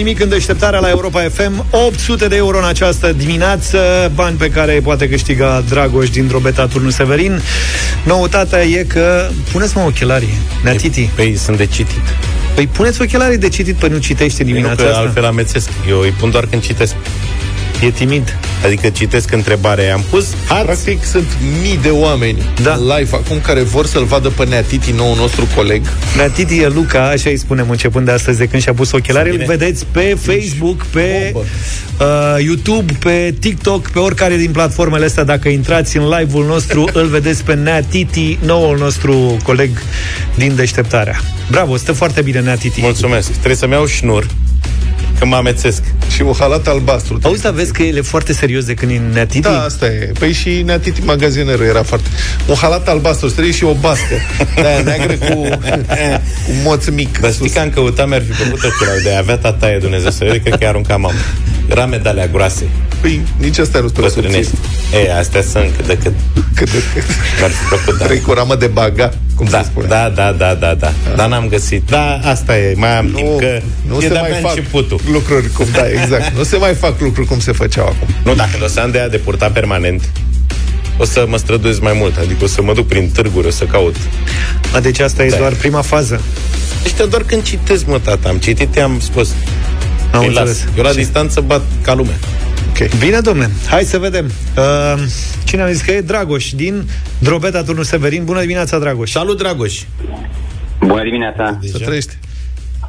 nimic în deșteptarea la Europa FM 800 de euro în această dimineață Bani pe care îi poate câștiga Dragoș din Drobeta Turnul Severin Noutatea e că Puneți-mă ochelarii, Neatiti Păi sunt de citit. Păi puneți ochelarii de citit Păi nu citește Nu dimineața că asta altfel amețesc. Eu îi pun doar când citesc. E timid Adică citesc întrebarea. Am pus ați Practic sunt mii de oameni Da. live acum care vor să-l vadă pe Nea Titi, nou nostru coleg. Neatiti e Luca, așa îi spunem începând de astăzi de când și-a pus ochelarii Îl Bine. vedeți pe Facebook, pe Bombă. uh, YouTube, pe TikTok Pe oricare din platformele astea Dacă intrați în live-ul nostru Îl vedeți pe Neatiti, noul nostru coleg din deșteptarea Bravo, stă foarte bine Neatiti Mulțumesc. Trebuie să-mi iau șnur Că mă amețesc. Și un halat albastru. Auzi, dar vezi că el e foarte serios de când e neatiti? Da, asta e. Păi și Neatiti magazinerul era foarte... Un halat albastru, trebuie și o bască. Da, neagră cu, cu moț mic. Dar știi că am căutat, mi-ar fi plăcut ochelari de a avea tataie Dumnezeu să vede, cred că i-a aruncat mama. Ramedalea groase, Păi, nici asta nu spre bătrânești. E, astea sunt cât de cât. Cât de cât. Mi-ar fi plăcut, da. Trei cu o ramă de baga, cum Da, se spune. da, da, da, da, da. Dar n-am găsit. Da, asta e. Mai am timp că nu e se de-abia mai fac începutul. lucruri cum, da, exact. Nu se mai fac lucruri cum se făceau acum. Nu, dacă o să am de aia de purta permanent, o să mă străduiesc mai mult. Adică o să mă duc prin târguri, o să caut. A, deci asta e Da. doar prima fază. Ăștia doar când citesc, mă, tata. Am citit, i-am spus. Am Îi las. înțeles. Eu la distanță bat ca lumea. Ok. Bine, domne. Hai să vedem. Uh, cine a zis că e Dragoș din Drobeta Turnul Severin. Bună dimineața, Dragoș. Salut, Dragoș. Bună dimineața. Să trăiești.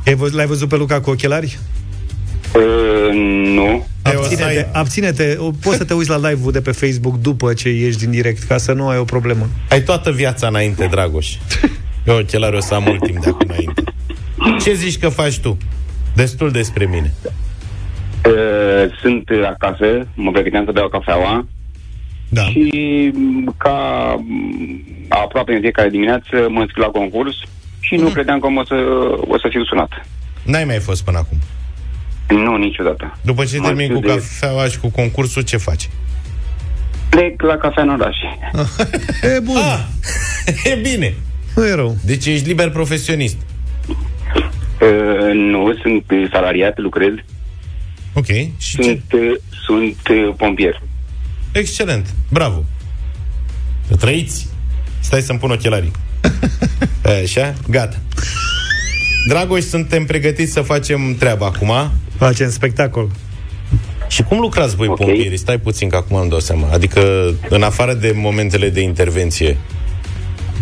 Ai văz- L-ai văzut pe Luca cu ochelari? Uh, nu. Abține-te, abține-te. O- Poți să te uiți la live-ul de pe Facebook după ce ieși din direct, ca să nu ai o problemă. Ai toată viața înainte, Dragoș. Eu ochelari o să am mult timp de acum înainte. Ce zici că faci tu? Destul despre mine. Uh, sunt acasă, mă pregăteam să beau cafeaua Da. și m, ca m, aproape în fiecare dimineață mă înscriu la concurs și nu credeam că o să, o să fiu sunat. N-ai mai fost până acum. Nu, niciodată. După ce Mă termini cu știu de- cafeaua și cu concursul, ce faci? Plec la cafea în oraș. E bun. Ah, e bine. Nu e rău. Deci ești liber profesionist. Uh, nu, sunt uh, salariat, lucrez. Ok. Și ce? Sunt, uh, sunt uh, pompier. Excelent. Bravo. Să trăiți. Stai să-mi pun ochelarii. Așa, gata. Dragoș, suntem pregătiți să facem treaba acum. Facem spectacol. Și cum lucrați voi, Ok. okay. pompierii? Stai puțin, că acum îmi dau seama. Adică, în afară de momentele de intervenție,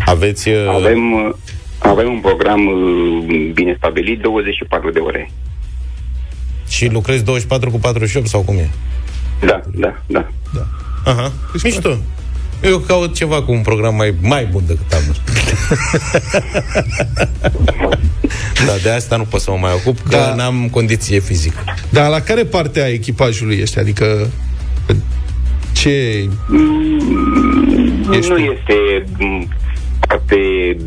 aveți... uh, Avem, uh, avem un program uh, bine stabilit, 24 de ore. Și lucrezi 24 cu 48 sau cum e? Da, da, da. Aha, mișto. Eu caut ceva cu un program mai, mai bun decât am. da, de asta nu pot să mă mai ocup, că Da. n-am condiție fizică. Dar la care parte a echipajului ești? Adică ce... Ești nu tu. este m, foarte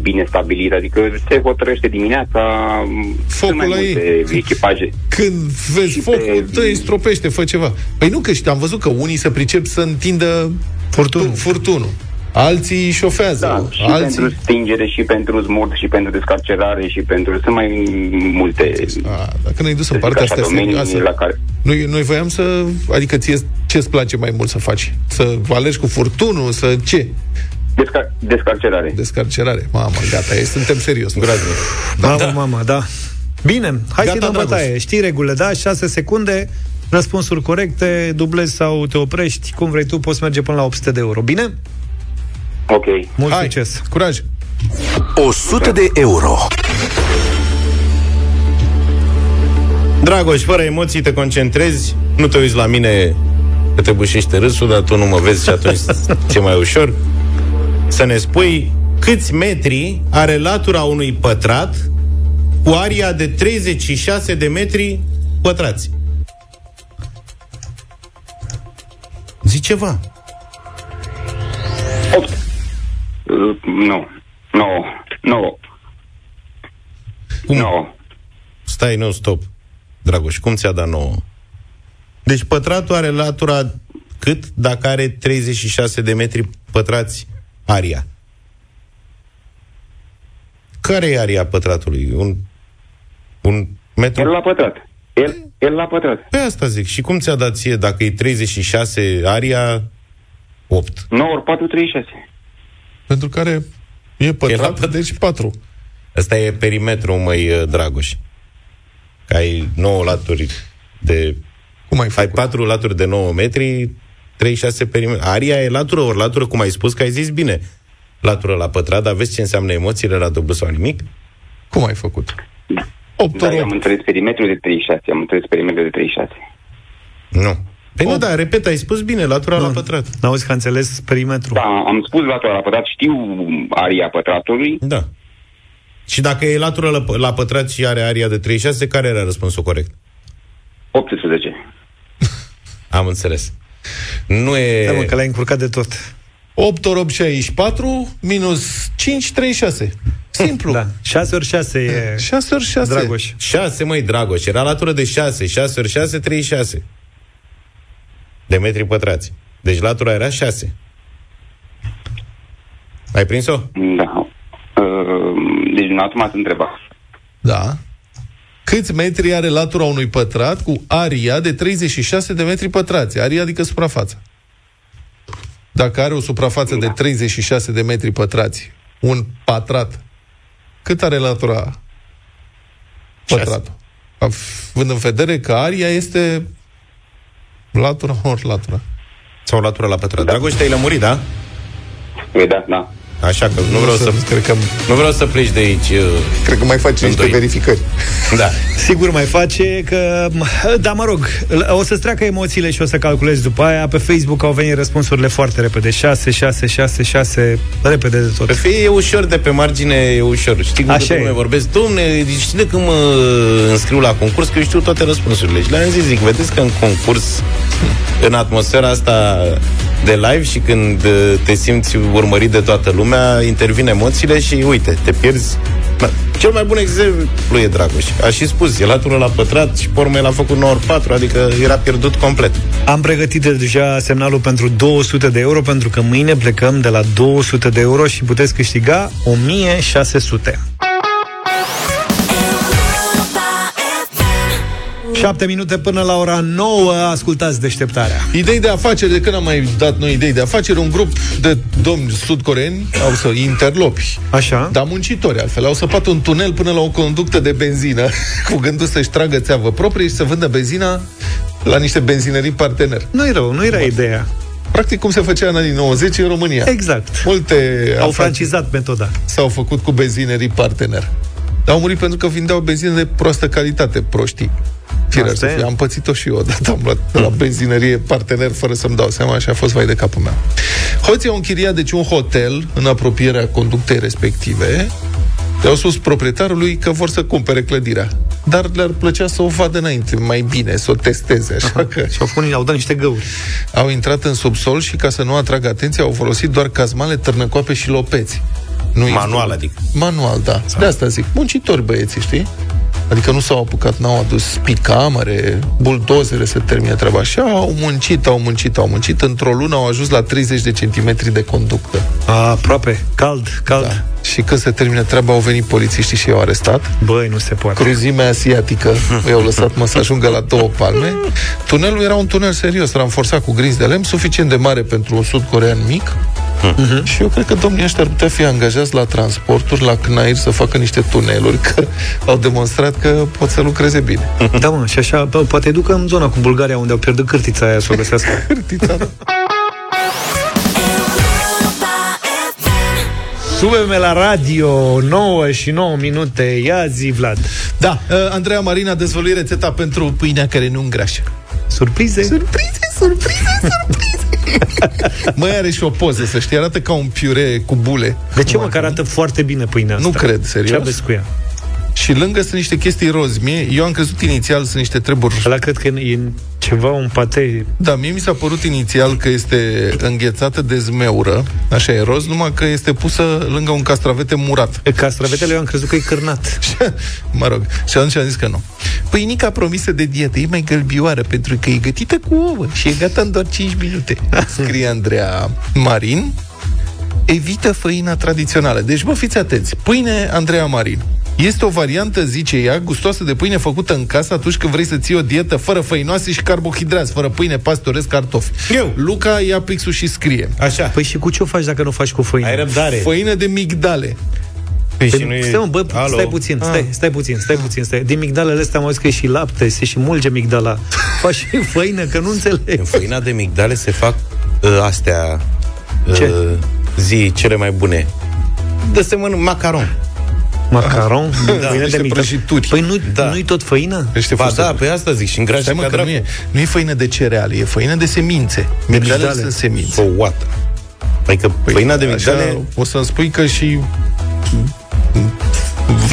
bine stabilit, adică se hotărăște dimineața, m, Focul sunt mai la ei. multe echipaje. Când vezi Și foc, pe- dă stropește, fă ceva. Păi nu că știu, am văzut că unii se pricep să întindă furtunul. furtunul. Alții șofează. Da, și alții... pentru stingere, și pentru smurt, și pentru descarcerare, și pentru... Sunt mai multe... A, dacă ne-ai dus în să zic partea așa, asta domenii serioasă. la care... Noi, noi voiam să... Adică ție ce-ți place mai mult să faci? Să alergi cu furtunul? Să ce? Descar- descarcerare. Descarcerare. Mamă, gata, ei, suntem serios. Groaznic. Bravo, da. mama, da. Bine, hai Gata, să dăm Dragoș. bătaie. Știi regulile, da? 6 secunde, răspunsuri corecte, dublezi sau te oprești, cum vrei tu, poți merge până la 800 de euro. Bine? Ok. Mult Hai, succes! curaj! 100 de euro. Dragoș, fără emoții te concentrezi, nu te uiți la mine că te bușește râsul, dar tu nu mă vezi și atunci ți-e mai ușor. Să ne spui câți metri are latura unui pătrat cu aria de 36 de metri pătrați. Zi ceva. 8. Uh, nu. 9. 9. Cum? 9. Stai, nu, stop. Dragoș, cum ți-a dat nouă? Deci pătratul are latura cât dacă are 36 de metri pătrați aria? Care e aria pătratului? Un, un metru? El la pătrat. El, el la pătrat. Pe asta zic. Și cum ți-a dat ție dacă e 36 aria 8? 9 ori 4, 36. Pentru care e pătrat, Era pătrat. deci 4. Ăsta e perimetrul, măi, uh, Dragoș. Că ai 9 laturi de... Cum ai Ai făcut? 4 laturi de 9 metri, 36 perimetru. Aria e latură ori latură, cum ai spus, că ai zis bine. Latură la pătrat, dar vezi ce înseamnă emoțiile la dublu sau nimic? Cum ai făcut? 8 Da, ori eu am 8. înțeles perimetrul de 36. Am înțeles perimetrul de 36. Nu. Păi nu, da, repet, ai spus bine, latura la pătrat. N-auzi că a înțeles perimetru? Da, am spus latura la pătrat. Știu aria pătratului. Da. Și dacă e latură la, la pătrat și are aria de 36, care era răspunsul corect? 18. Am înțeles. Nu e... Da, mă, că l-ai încurcat de tot. 8 ori 8, 64, minus 5, 36. Simplu. Da. 6 ori 6 e... 6 ori 6. Dragoș. 6, măi, Dragoș, era latură de 6. 6 ori 6, 36. De metri pătrați. Deci latura era 6. Ai prins-o? Da. Uh, deci dumneavoastră m-ați întrebat. Da. Câți metri are latura unui pătrat cu aria de 36 de metri pătrați? Aria adică suprafața. Dacă are o suprafață Da. de 36 de metri pătrați, un pătrat, cât are latura pătratul? Având în vedere că aria este latura ori latura. Sau latura la pătrat. Da. Dragoș, te-ai lămurit, da? Păi da, da. Așa că nu vreau să, Cred că, nu vreau să pleci de aici. uh, cred că mai face În niște doi. verificări. Da. Sigur mai face că... Da, mă rog, o să-ți treacă emoțiile și o să calculezi după aia. Pe Facebook au venit răspunsurile foarte repede. 6, 6, 6, 6, repede de tot. Pe fie e ușor, de pe margine e ușor. Știi cum Așa de e. lume vorbesc? Domne, știi de când mă înscriu la concurs, că eu știu toate răspunsurile. Și le-am zis, zic, vedeți că în concurs, în atmosfera asta de live și când uh, te simți urmărit de toată lumea, intervin emoțiile și uite, te pierzi. Da. Cel mai bun exemplu e Dragoș. A și spus, e latură la pătrat și pormă l-a făcut 9 ori 4, adică era pierdut complet. Am pregătit deja semnalul pentru 200 de euro, pentru că mâine plecăm de la 200 de euro și puteți câștiga 1600. 7 minute până la ora 9, ascultați deșteptarea. Idei de afaceri, de când am mai dat noi idei de afaceri, un grup de domni sudcoreeni au să interlopi. Așa. Dar muncitori, altfel, au săpat un tunel până la o conductă de benzină, cu gândul să-și tragă țeavă proprie și să vândă benzina la niște benzinării partener. Nu-i rău, nu era ideea. Practic cum se făcea în anii 90 în România. Exact. Multe Au afaceri francizat metoda. s-au făcut cu benzinerii partener. Dar au murit pentru că vindeau benzină de proastă calitate, proștii. Firea Asta să e. fie. Am pățit-o și eu odată. Am luat de la benzinărie partener fără să-mi dau seama și a fost vai de capul meu. Hoții au închiriat deci un hotel în apropierea conductei respective. Le-au spus proprietarului că vor să cumpere clădirea. Dar le-ar plăcea să o vadă înainte, mai bine, să o testeze. Așa că Și au, făcut, au dat niște găuri. au intrat în subsol și ca să nu atragă atenția, au folosit doar cazmale, târnăcoape și lopeți. Nu Manual, adică. Manual, da. De asta zic. Muncitori băieții, știi? Adică nu s-au apucat, n-au adus picamere, buldozere să termine treaba. Și au muncit, au muncit, au muncit. Într-o lună au ajuns la 30 de centimetri de conductă. A, aproape. Cald, cald. Da. Și când se termine treaba, au venit polițiștii și i-au arestat. Băi, nu se poate. Cruzimea asiatică i-au lăsat mă să ajungă la două palme. Tunelul era un tunel serios, ramforsat cu grinzi de lemn, suficient de mare pentru un sud-corean mic. Uh-huh. Și eu cred că domnii ăștia ar putea fi angajați la transporturi, la CNAIR, să facă niște tuneluri, că au demonstrat că pot să lucreze bine. Da, mă, și așa, bă, poate ducă în zona cu Bulgaria, unde au pierdut cârtița aia să o găsească. Cârtița, da. Sube-me la radio, 9 și 9 minute. Ia zi, Vlad. Da, uh, Andreea Marina dezvălui rețeta pentru pâinea care nu îngrașă. Surprize? Surprize, surprize, surprize! Mai are și o poză, să știi, arată ca un piure cu bule. De ce mă, că arată foarte bine pâinea asta? Nu cred, serios. Ce aveți cu ea? Și lângă sunt niște chestii roz. Mie, eu am crezut inițial sunt niște treburi Ăla cred că e ceva, un pate... Da, mie mi s-a părut inițial că este înghețată de zmeură, așa e roz, numai că este pusă lângă un castravete murat. Castravetele eu am crezut că e cârnat. mă rog, și atunci am zis că nu. Pâinica promisă de dietă e mai gălbioară pentru că e gătită cu ouă și e gata în doar 5 minute. Scrie Andreea Marin. Evită făina tradițională. Deci, bă, fiți atenți. Pâine Andreea Marin. Este o variantă, zice ea, gustoasă de pâine făcută în casă atunci când vrei să ții o dietă fără făinoase și carbohidrați, fără pâine, pastoresc, cartofi. Eu. Luca ia pixul și scrie. Așa. Păi și cu ce o faci dacă nu faci cu făină? Ai răbdare. Făină de migdale. Păi și Păi, nu e... stai, mă, bă, Alo? stai puțin, stai, stai puțin, stai puțin, stai. Din migdalele astea am auzit că e și lapte, se și mulge migdala. Faci și făină, că nu înțeleg. În făina de migdale se fac uh, astea Ce? uh, zi cele mai bune. Dă se mănânc macaron. Macaron, da, făină niște de migdale. prăjituri. Păi nu, Da. nu-i tot făină? Niște Ba fusări. da, pe asta zic și îngrași Stai mă, ca că dracu. nu e, nu e făină de cereale, e făină de semințe. Migdalele migdale. sunt semințe. So what? Adică păi, făina de migdale... Așa, o să-mi spui că și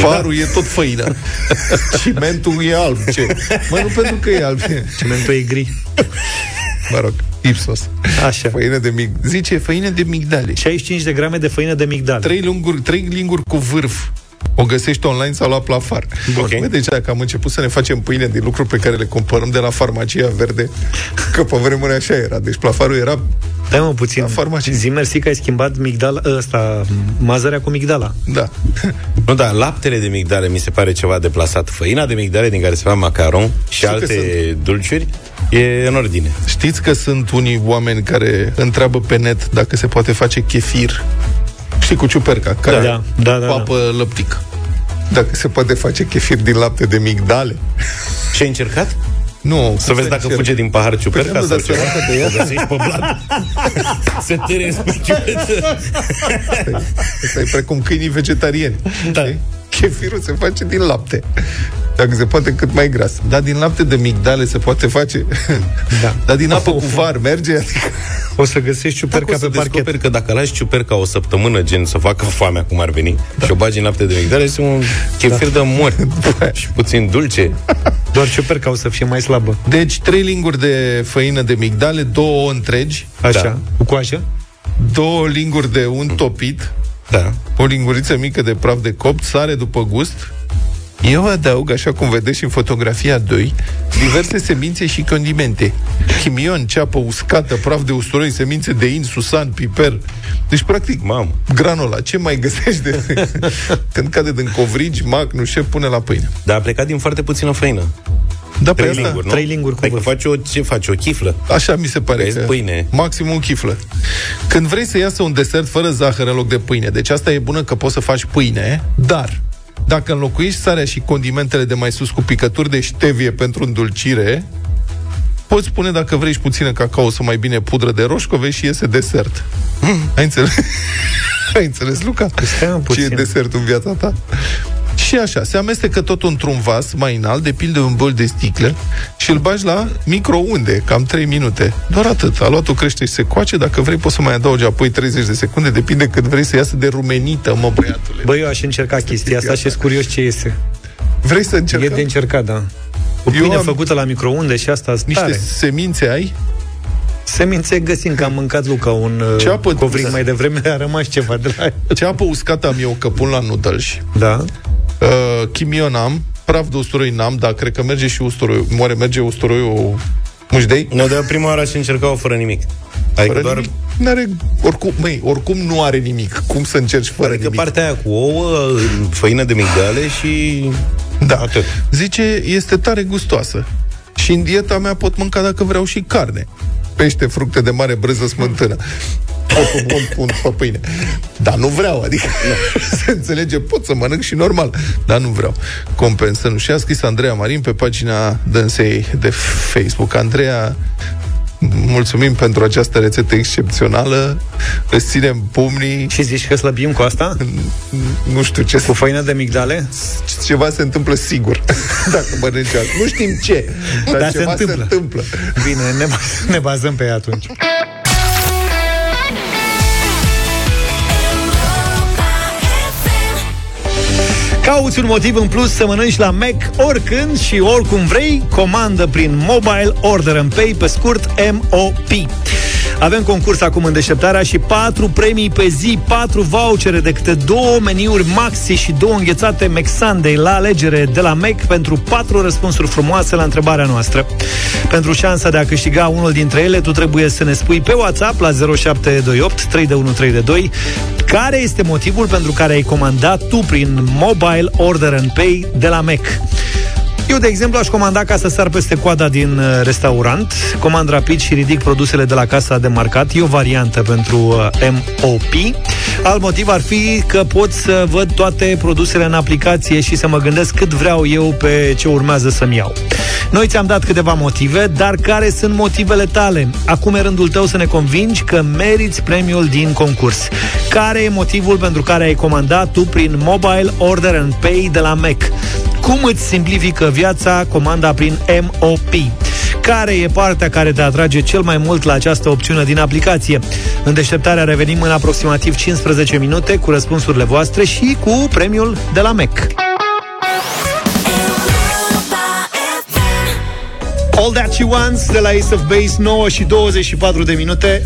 Varul e tot făină. Cimentul e alb. Ce? Mă, nu pentru că e alb. Cimentul e gri. Mă rog, Ipsos. Așa. Făină de mig... Zice, făină de migdale. 65 de grame de făină de migdale. Trei linguri, trei linguri cu vârf. O găsești online sau la plafar. Bun. Ok. Vedeți dacă am început să ne facem pâine din lucruri pe care le cumpărăm de la farmacia verde, că pe vremuri așa era. Deci plafarul era Dai mă puțin. La farmacie. Zi mersi că ai schimbat migdala, ăsta, mazărea cu migdala. Da. Nu, dar laptele de migdale mi se pare ceva deplasat. Făina de migdale din care se fac macaron și Știu că alte dulciuri e în ordine. Știți că sunt unii oameni care întreabă pe net dacă se poate face chefir. Știi, cu ciuperca, care Da, da, da, papă lăptic. Dacă se poate face chefir din lapte de migdale. Și ai încercat? Nu. Să vezi dacă fuge din pahar ciuperca Păi nu, sau dar ceva. săracă de ea. O găsești pe blat. Se târie spre ciupercă. Asta e precum câinii vegetariani. Da. Știi? Chefirul se face din lapte. Dacă se poate cât mai gras. Dar din lapte de migdale se poate face. Da. Dar din apă cu var merge? Adică... O să găsești Dacă ciuperca o să pe parchet. descoperi că dacă lași ciuperca o săptămână, gen să facă foamea cum ar veni, da. și o bagi în lapte de migdale, este un chefir de mor. și puțin dulce. Doar ciuperca o să fie mai slabă. Deci, trei linguri de făină de migdale, două întregi, Așa. Da. Cu coajă? două linguri de un topit, Da. o linguriță mică de praf de copt, sare după gust. Eu adaug, așa cum vedeți și în fotografia 2, diverse semințe și condimente. Chimion, ceapă uscată, praf de usturoi, semințe de in, susan, piper. Deci, practic, Mamă. granola, ce mai găsești de... Când cade din covrigi, mac, nu știu, pune la pâine. Dar a plecat din foarte puțină făină. Da, pe Trei asta, linguri, nu? Trei linguri cu Adică vârf. faci o, ce faci? O chiflă. Așa mi se pare Vezi, că pâine. Maxim un chiflă. Când vrei să iasă un desert fără zahăr în loc de pâine, deci asta e bună că poți să faci pâine, dar dacă înlocuiești sarea și condimentele de mai sus cu picături de ștevie pentru îndulcire, poți spune dacă vrei și puțină cacao să mai bine pudră de roșcove și iese desert. Ai înțeles? Ai înțeles, Luca? Stai, mă, Ce e puțin. desert în viața ta? Și așa, se amestecă totul într-un vas mai înalt, de pildă un bol de sticlă, și îl bagi la microunde, cam 3 minute. Doar atât. Aluatul crește și se coace, dacă vrei poți să mai adaugi apoi 30 de secunde, depinde cât vrei să iasă de rumenită, mă băiatule. Băi, eu aș încerca chestia asta și sunt curios ce iese. Vrei să E încercăm? de încercat, da. Cu Eu pâine am- făcută la microunde și asta Niște stare. semințe ai? Semințe găsim, că am mâncat Luca un Ce apă- uh, covrig mai devreme, a rămas ceva de la Ce apă uscată am eu, că pun la noodles. Da? Uh, chimion am, praf de usturoi n-am, dar cred că merge și usturoiul. Moare merge usturoiul mușdei? Nu, de prima oară aș încerca-o fără nimic. Adică Fără doar... nimic? N-are, oricum, măi, oricum nu are nimic. Cum să încerci fără Adică nimic? partea aia cu ouă, făină de migdale și... Da. Atât. Zice, este tare gustoasă. Și în dieta mea pot mânca dacă vreau și carne. Pește, fructe de mare, brânză, smântână. Pot pun, pun pe pâine. Dar nu vreau, adică se înțelege, pot să mănânc și normal, dar nu vreau. Compensă, nu. Și a scris Andreea Marin pe pagina dânsei de Facebook. Andreea, mulțumim pentru această rețetă excepțională, îți ținem pumnii, Și zici că slăbim cu asta? nu știu ce Cu făină de migdale? ceva se întâmplă sigur dacă mănânci asta. Nu știm ce, dar, Dar se ceva se întâmplă. întâmplă. Bine, ne, ba- ne bazăm pe ea atunci. Cauți un motiv în plus să mănânci la Mac oricând și oricum vrei, comandă prin Mobile Order and Pay, pe scurt MOP. Avem concurs acum în deșteptarea și patru premii pe zi, patru vouchere de câte două meniuri maxi și două înghețate Mexandei la alegere de la Mac pentru patru răspunsuri frumoase la întrebarea noastră. Pentru șansa de a câștiga unul dintre ele, tu trebuie să ne spui pe WhatsApp la 0728 32132 care este motivul pentru care ai comandat tu prin Mobile Order and Pay de la Mac. Eu, de exemplu, aș comanda ca să sar peste coada din uh, restaurant, comand rapid și ridic produsele de la casa de marcat. E o variantă pentru uh, MOP. Alt motiv ar fi că pot să văd toate produsele în aplicație și să mă gândesc cât vreau eu pe ce urmează să-mi iau. Noi ți-am dat câteva motive, dar care sunt motivele tale? Acum e rândul tău să ne convingi că meriți premiul din concurs. Care e motivul pentru care ai comandat tu prin Mobile Order and Pay de la Mac? Cum îți simplifică viața comanda prin MOP? care e partea care te atrage cel mai mult la această opțiune din aplicație. În deșteptarea revenim în aproximativ 15 minute cu răspunsurile voastre și cu premiul de la Mac. All That She Wants de la Ace of Base 9 și 24 de minute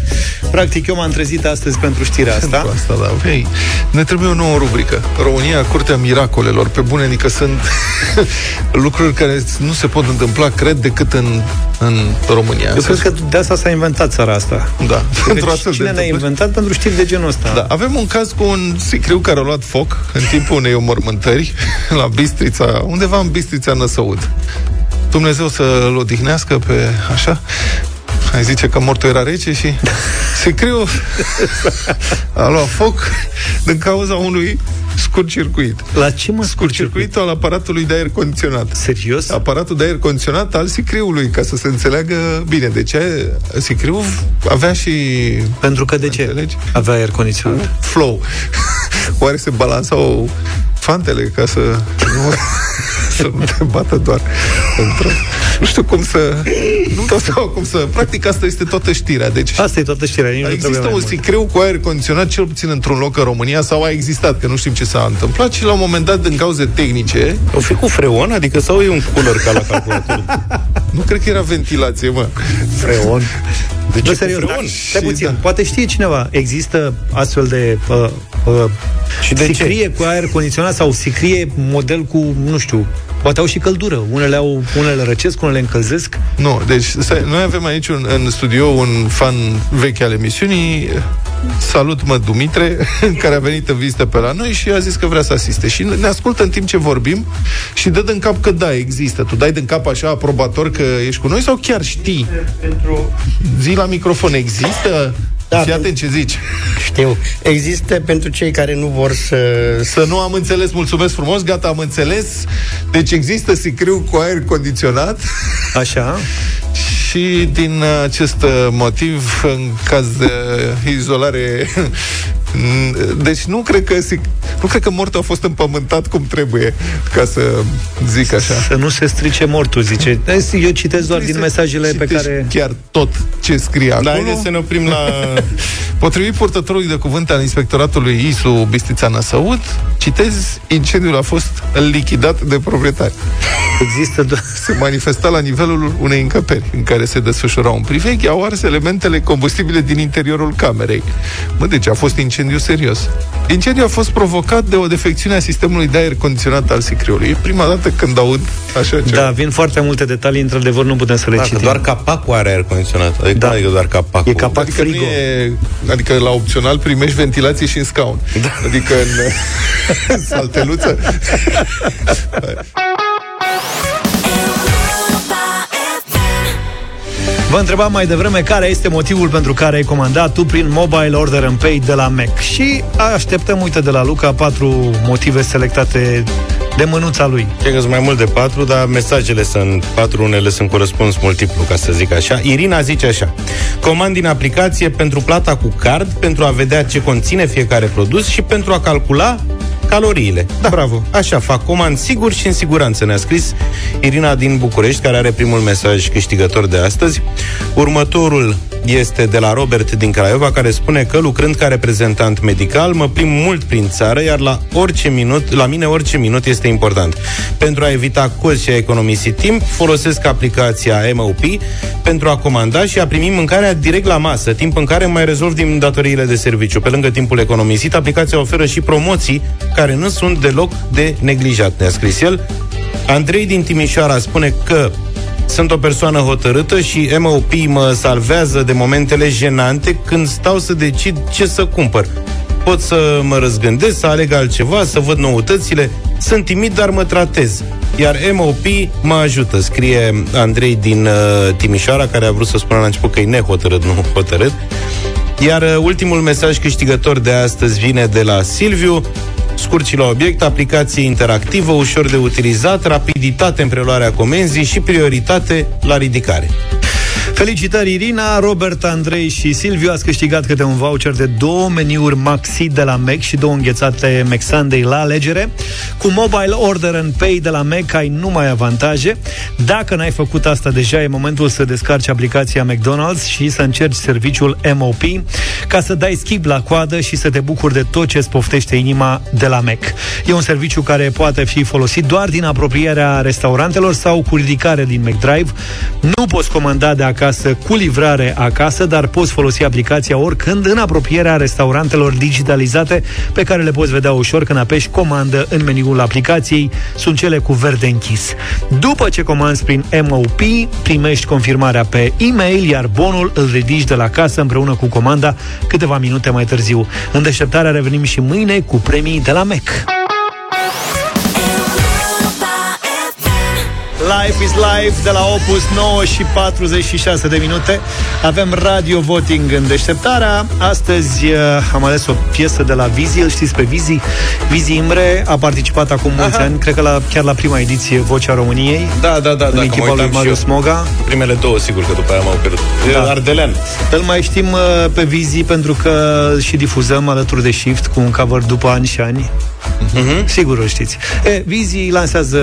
Practic eu m-am trezit astăzi pentru știrea asta Cu asta, da. Hey, ne trebuie o nouă rubrică. România, Curtea Miracolelor. Pe bune, adică sunt lucruri care nu se pot întâmpla, cred, decât în, în România. Eu cred că de asta s-a inventat țara asta Da. Pentru Deci astfel de cine ne-a întâmplări. inventat pentru știri de genul ăsta? Da, avem un caz cu un sicriu care a luat foc în timpul unei omormântări la Bistrița, undeva în Bistrița Năsăud. Dumnezeu să-l odihnească pe așa. Ai zice că mortul era rece și sicriu a luat foc din cauza unui scurt circuit. La ce mă Scurt circuitul al aparatului de aer condiționat. Serios? Aparatul de aer condiționat al sicriului, ca să se înțeleagă bine. Deci sicriul avea și Pentru că de ce? Înțelegi? Avea aer condiționat flow. Oare se balansau fantele ca să nu, să nu te bată doar într Nu știu cum să... Nu dau seama cum să... Practic asta este toată știrea. Deci Asta e toată știrea, nici nu trebuie Există mai un mult. sicriu cu aer condiționat cel puțin într-un loc în România sau a existat, că nu știm ce s-a întâmplat și la un moment dat, din cauze tehnice, O fi cu freon? Adică sau e un cooler ca la calculator? nu cred că era ventilație, mă. Freon. De Nu, ce serios, cu dar, freon? stai Și puțin, da. poate știe cineva, există astfel de uh, uh, Și de ce? sicrie cu aer condiționat sau sicrie model cu, nu știu, poate au și căldură. Unele au, unele răcesc, unele încălzesc. Nu, deci stai, noi avem aici un, în studio un fan vechi al emisiunii Salut, mă, Dumitre Care a venit în vizită pe la noi Și a zis că vrea să asiste Și ne ascultă în timp ce vorbim Și dă din cap că da, există Tu dai din cap așa aprobator că ești cu noi Sau chiar știi? Pentru... Zi la microfon, există? Da, Fii pe- atent ce zici. Știu. Există pentru cei care nu vor să... Să nu am înțeles, mulțumesc frumos, gata, am înțeles. Deci există sicriu cu aer condiționat. Așa. Și din acest uh, motiv, în caz de izolare, deci nu cred că nu cred că mortul a fost împământat cum trebuie, ca să zic așa. Să nu se strice mortul, zice. Eu citesc doar din mesajele pe Citești care... chiar tot ce scrie acolo. Da, haideți să ne oprim la... Potrivit purtătorului de cuvânt al inspectoratului ISU Bistița Năsăud, citez, incendiul a fost lichidat de proprietari. Există doar... Se manifesta la nivelul unei încăperi în care se desfășura un priveghi, au ars elementele combustibile din interiorul camerei. Mă, deci a fost incendiu serios. Incendiul a fost provocat de o defecțiune a sistemului de aer condiționat al sicriului. E prima dată când aud așa ceva. Da, vin foarte multe detalii, într-adevăr nu putem să le Da, că citim. doar capacul are aer condiționat. Adică, Da. da. adică doar capacul. E capac Adică, frigo. nu e, adică la opțional primești ventilație și în scaun. Da. Adică în, în salteluță. Vă întrebam mai devreme care este motivul pentru care ai comandat tu prin Mobile Order and Pay de la Mac. Și așteptăm, uite, de la Luca patru motive selectate de mânuța lui. Cred că sunt mai mult de patru, dar mesajele sunt patru, unele sunt cu răspuns multiplu, ca să zic așa. Irina zice așa. Comand din aplicație pentru plata cu card, pentru a vedea ce conține fiecare produs și pentru a calcula caloriile. Da, bravo. Așa fac, comand sigur și în siguranță, ne-a scris Irina din București, care are primul mesaj câștigător de astăzi. Următorul este de la Robert din Craiova, care spune că lucrând ca reprezentant medical, mă plimb mult prin țară, iar la orice minut, la mine orice minut este important. Pentru a evita cozi și a economisi timp, folosesc aplicația MOP pentru a comanda și a primi mâncarea direct la masă, timp în care mai rezolv din datoriile de serviciu. Pe lângă timpul economisit, aplicația oferă și promoții care nu sunt deloc de neglijat, ne-a scris el. Andrei din Timișoara spune că sunt o persoană hotărâtă și MOP mă salvează de momentele jenante când stau să decid ce să cumpăr. Pot să mă răzgândesc, să aleg altceva, să văd noutățile. Sunt timid, dar mă tratez. Iar MOP mă ajută, scrie Andrei din uh, Timișoara, care a vrut să spună la început că e nehotărât, nu hotărât. Iar uh, ultimul mesaj câștigător de astăzi vine de la Silviu. Scurt și la obiect, aplicație interactivă, ușor de utilizat, rapiditate în preluarea comenzii și prioritate la ridicare. Felicitări Irina, Robert, Andrei și Silviu. Ați câștigat câte un voucher de două meniuri Maxi de la Mac Și două înghețate Mac Sunday la alegere. Cu Mobile Order and Pay de la Mac Ai numai avantaje. Dacă n-ai făcut asta deja E momentul să descarci aplicația McDonald's Și să încerci serviciul MOP Ca să dai skip la coadă Și să te bucuri de tot ce îți poftește inima de la Mac E un serviciu care poate fi folosit doar din apropierea restaurantelor Sau cu ridicare din McDrive Nu poți comanda de acasă cu livrare acasă Dar poți folosi aplicația oricând în apropierea restaurantelor digitalizate Pe care le poți vedea ușor când apeși comandă în meniul aplicației. Sunt cele cu verde închis. După ce comanzi prin MOP Primești confirmarea pe e-mail Iar bonul îl ridici de la casă împreună cu comanda câteva minute mai târziu. În deșteptarea revenim și mâine cu premii de la Mac Life is Life de la Opus 9 și 46 de minute Avem radio voting în deșteptarea Astăzi uh, am ales o piesă de la Vizi Îl știți pe Vizi? Vizi Imre a participat acum mulți Aha. ani Cred că la, chiar la prima ediție Vocea României Da, da, da, În da, echipa că mă lui uitam și Marius eu. Moga Primele două, sigur că după aia m-au pierdut. Da. Da. Ardelean. Îl mai știm uh, pe Vizi pentru că îl și difuzăm alături de Shift cu un cover după ani și ani. Mhm. Sigur o știți. E, Vizi lansează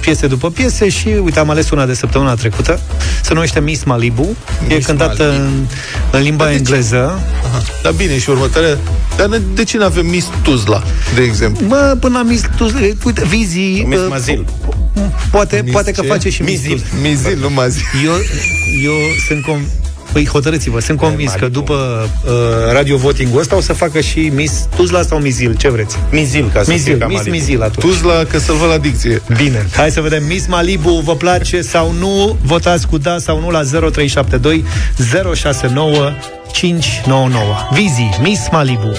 piese după piese și, uite, am ales una de săptămâna trecută. Se numește Miss Malibu. e Miss cântată Malibu. în, în limba Dar de ce? engleză. Aha. Dar bine, și următoarea... Dar ne- de ce nu avem Miss Tuzla, de exemplu? Bă, până la Miss... Tu, uite, Vizi... Miss uh, Mazil. Poate, Miss poate că ce? face și Miss Mizil. Tuzla. Mizil, nu Mazil. Eu, eu sunt com... Păi hotărâți-vă, sunt convins că după uh, radio voting-ul ăsta o să facă și Miss Tuzla sau Mizil, ce vreți? Mizil, ca să fie Mizil, ca Miss Malibu. Mizil atunci. Tuzla, că să-l văd la dicție. Bine, hai să vedem Miss Malibu, vă place sau nu? Votați cu da sau nu la 0372 069 599. Vizi, Miss Malibu.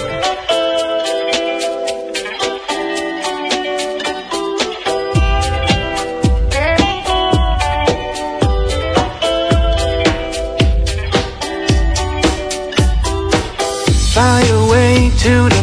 Away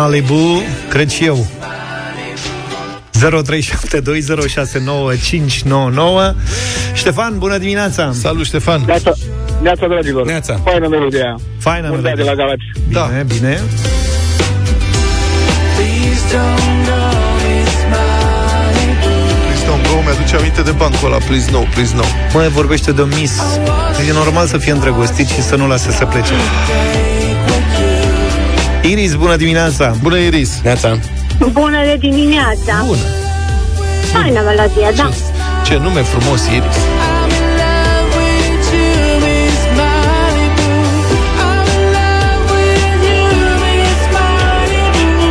Malibu, cred și eu. 0372069599 Ștefan, bună dimineața! Salut, Ștefan! Neața, neața dragilor. Neața. Faină melodia aia. Faină Mulți ani de melodie. la Galați. Da. Bine, bine. Please don't go, mi-aduce aminte de bancul ăla. Please no, please no. Mă, vorbește de o mis. E normal să fie îndrăgostit și să nu lase să plece. Iris, bună dimineața! Bună, Iris! Neața. Bună de dimineața! Bună! Faină melodia, da. Ce nume frumos, Iris!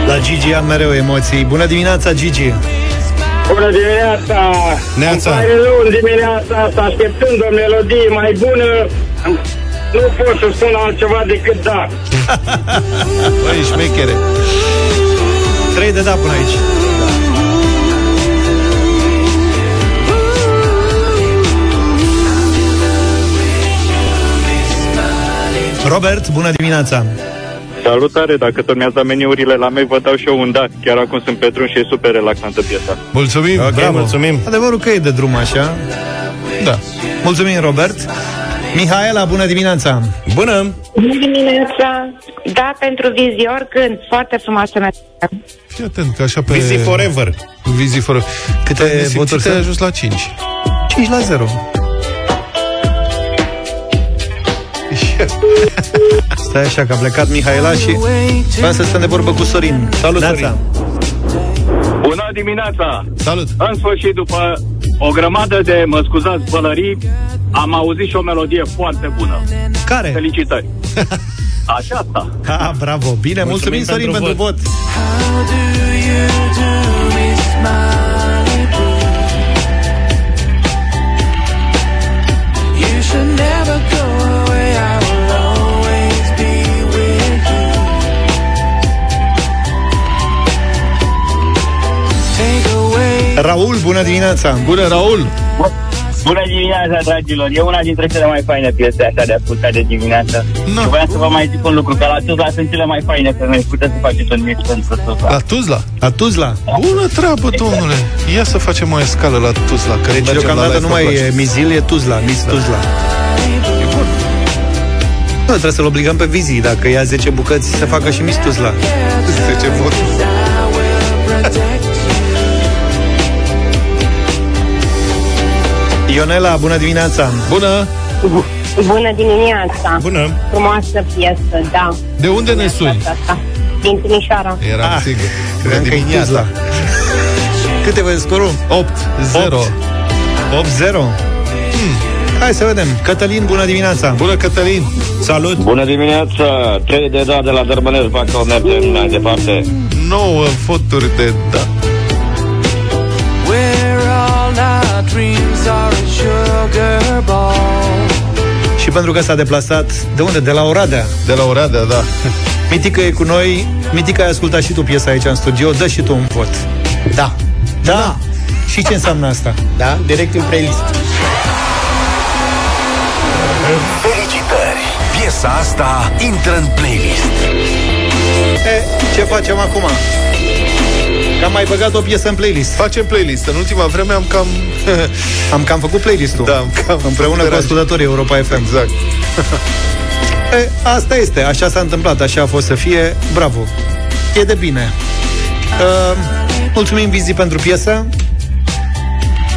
La Gigi am mereu emoții. Bună dimineața, Gigi! Bună dimineața! Neața. Îmi pare rău în dimineața asta, așteptând o melodie mai bună, nu pot să spun altceva decât da. Băi, șmechere! Trei de da până aici. Robert, bună dimineața! Salutare, dacă tot mi-ați dat meniurile la mei, vă dau și eu un da. Chiar acum sunt pe drum și e super relaxantă piesa. Mulțumim! Ok, Bravo. mulțumim. Adevărul că e de drum așa. Da. Mulțumim, Robert. Mihaela, bună dimineața! Bună! Bună dimineața! Da, pentru vizior când foarte frumoasă melodie. Fii atent, că așa pe... Busy forever. Vizi fără... Câte Nesimțit voturi ai sunt? ajuns la 5. 5 la 0. Stai așa că a plecat Mihaela și vreau să stăm de vorbă cu Sorin. Salut, Neața. Bună dimineața! Salut! În sfârșit, după o grămadă de, mă scuzați, bălării, am auzit și o melodie foarte bună. Care? Felicitări! Aceasta. Ah, bravo. Bine, mulțumim, Mulțumim Sorin, pentru, pentru vot. Raul, bună dimineața! Bună, Raul! Bună dimineața, dragilor! E una dintre cele mai faine piese așa de ascultat de dimineață. No. Și voiam să vă mai zic un lucru, că la Tuzla sunt cele mai faine femei. Puteți să faceți un mix pentru Tuzla. La Tuzla? La Tuzla. Bună treabă, domnule! Ia să facem o escală la Tuzla. Că Deci, mergem la deocamdată live nu mai pe e Mizil, e Tuzla, Miss Tuzla. Nu, trebuie să-l obligăm pe Vizi, dacă ia 10 bucăți, să facă și Miss Tuzla. 10 voturi. Ionela, bună dimineața! Bună! Bună dimineața! Bună! Frumoasă piesă, da. De unde ne suni? Asta. Din Timișoara. Eram Ah, sigur. credeam Bună că e dimineața. Tuzla. Câte vă scorul? 8, 0. 8-0. Hmm. Hai să vedem. Cătălin, bună dimineața! Bună, Cătălin! Salut! Bună dimineața! Trei de da de la Dărmănesc, Bacău, mergem mai departe. 9 voturi de da. Și pentru că s-a deplasat, de unde? De la Oradea. De la Oradea, da. Mitică e cu noi. Mitică, ai ascultat și tu piesa aici în studio. Dă și tu un vot. Da. Da? Și ce înseamnă asta? Da? Direct în playlist. Felicitări! Piesa asta intră în playlist. E, ce facem acum? Că am mai băgat o piesă în playlist. Facem playlist. În ultima vreme am cam... am cam făcut playlist-ul. Da, am cam Împreună cu ascultătorii Europa FM. Exact. E, asta este, așa s-a întâmplat, așa a fost să fie. Bravo. E de bine. Uh, mulțumim, Vizi, pentru piesă.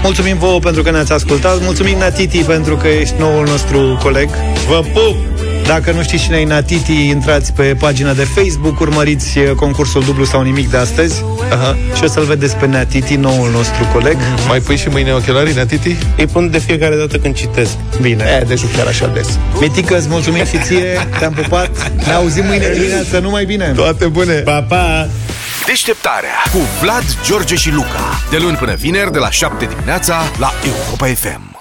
Mulțumim vouă pentru că ne-ați ascultat. Mulțumim, Natiti, pentru că ești noul nostru coleg. Vă pup! Dacă nu știți cine e Natiti, intrați pe pagina de Facebook, urmăriți uh, concursul dublu sau nimic de astăzi Aha. și o să-l vedeți pe Natiti, noul nostru coleg. Mai pui și mâine ochelarii, Natiti? Îi pun de fiecare dată când citesc. Bine. E, deci nu chiar așa des. Mitică, îți mulțumim și ție, te-am pupat. Ne auzim mâine dimineață, numai bine. Toate bune! Pa, pa! Deșteptarea cu Vlad, George și Luca. De luni până vineri, de la 7 dimineața, la Europa FM.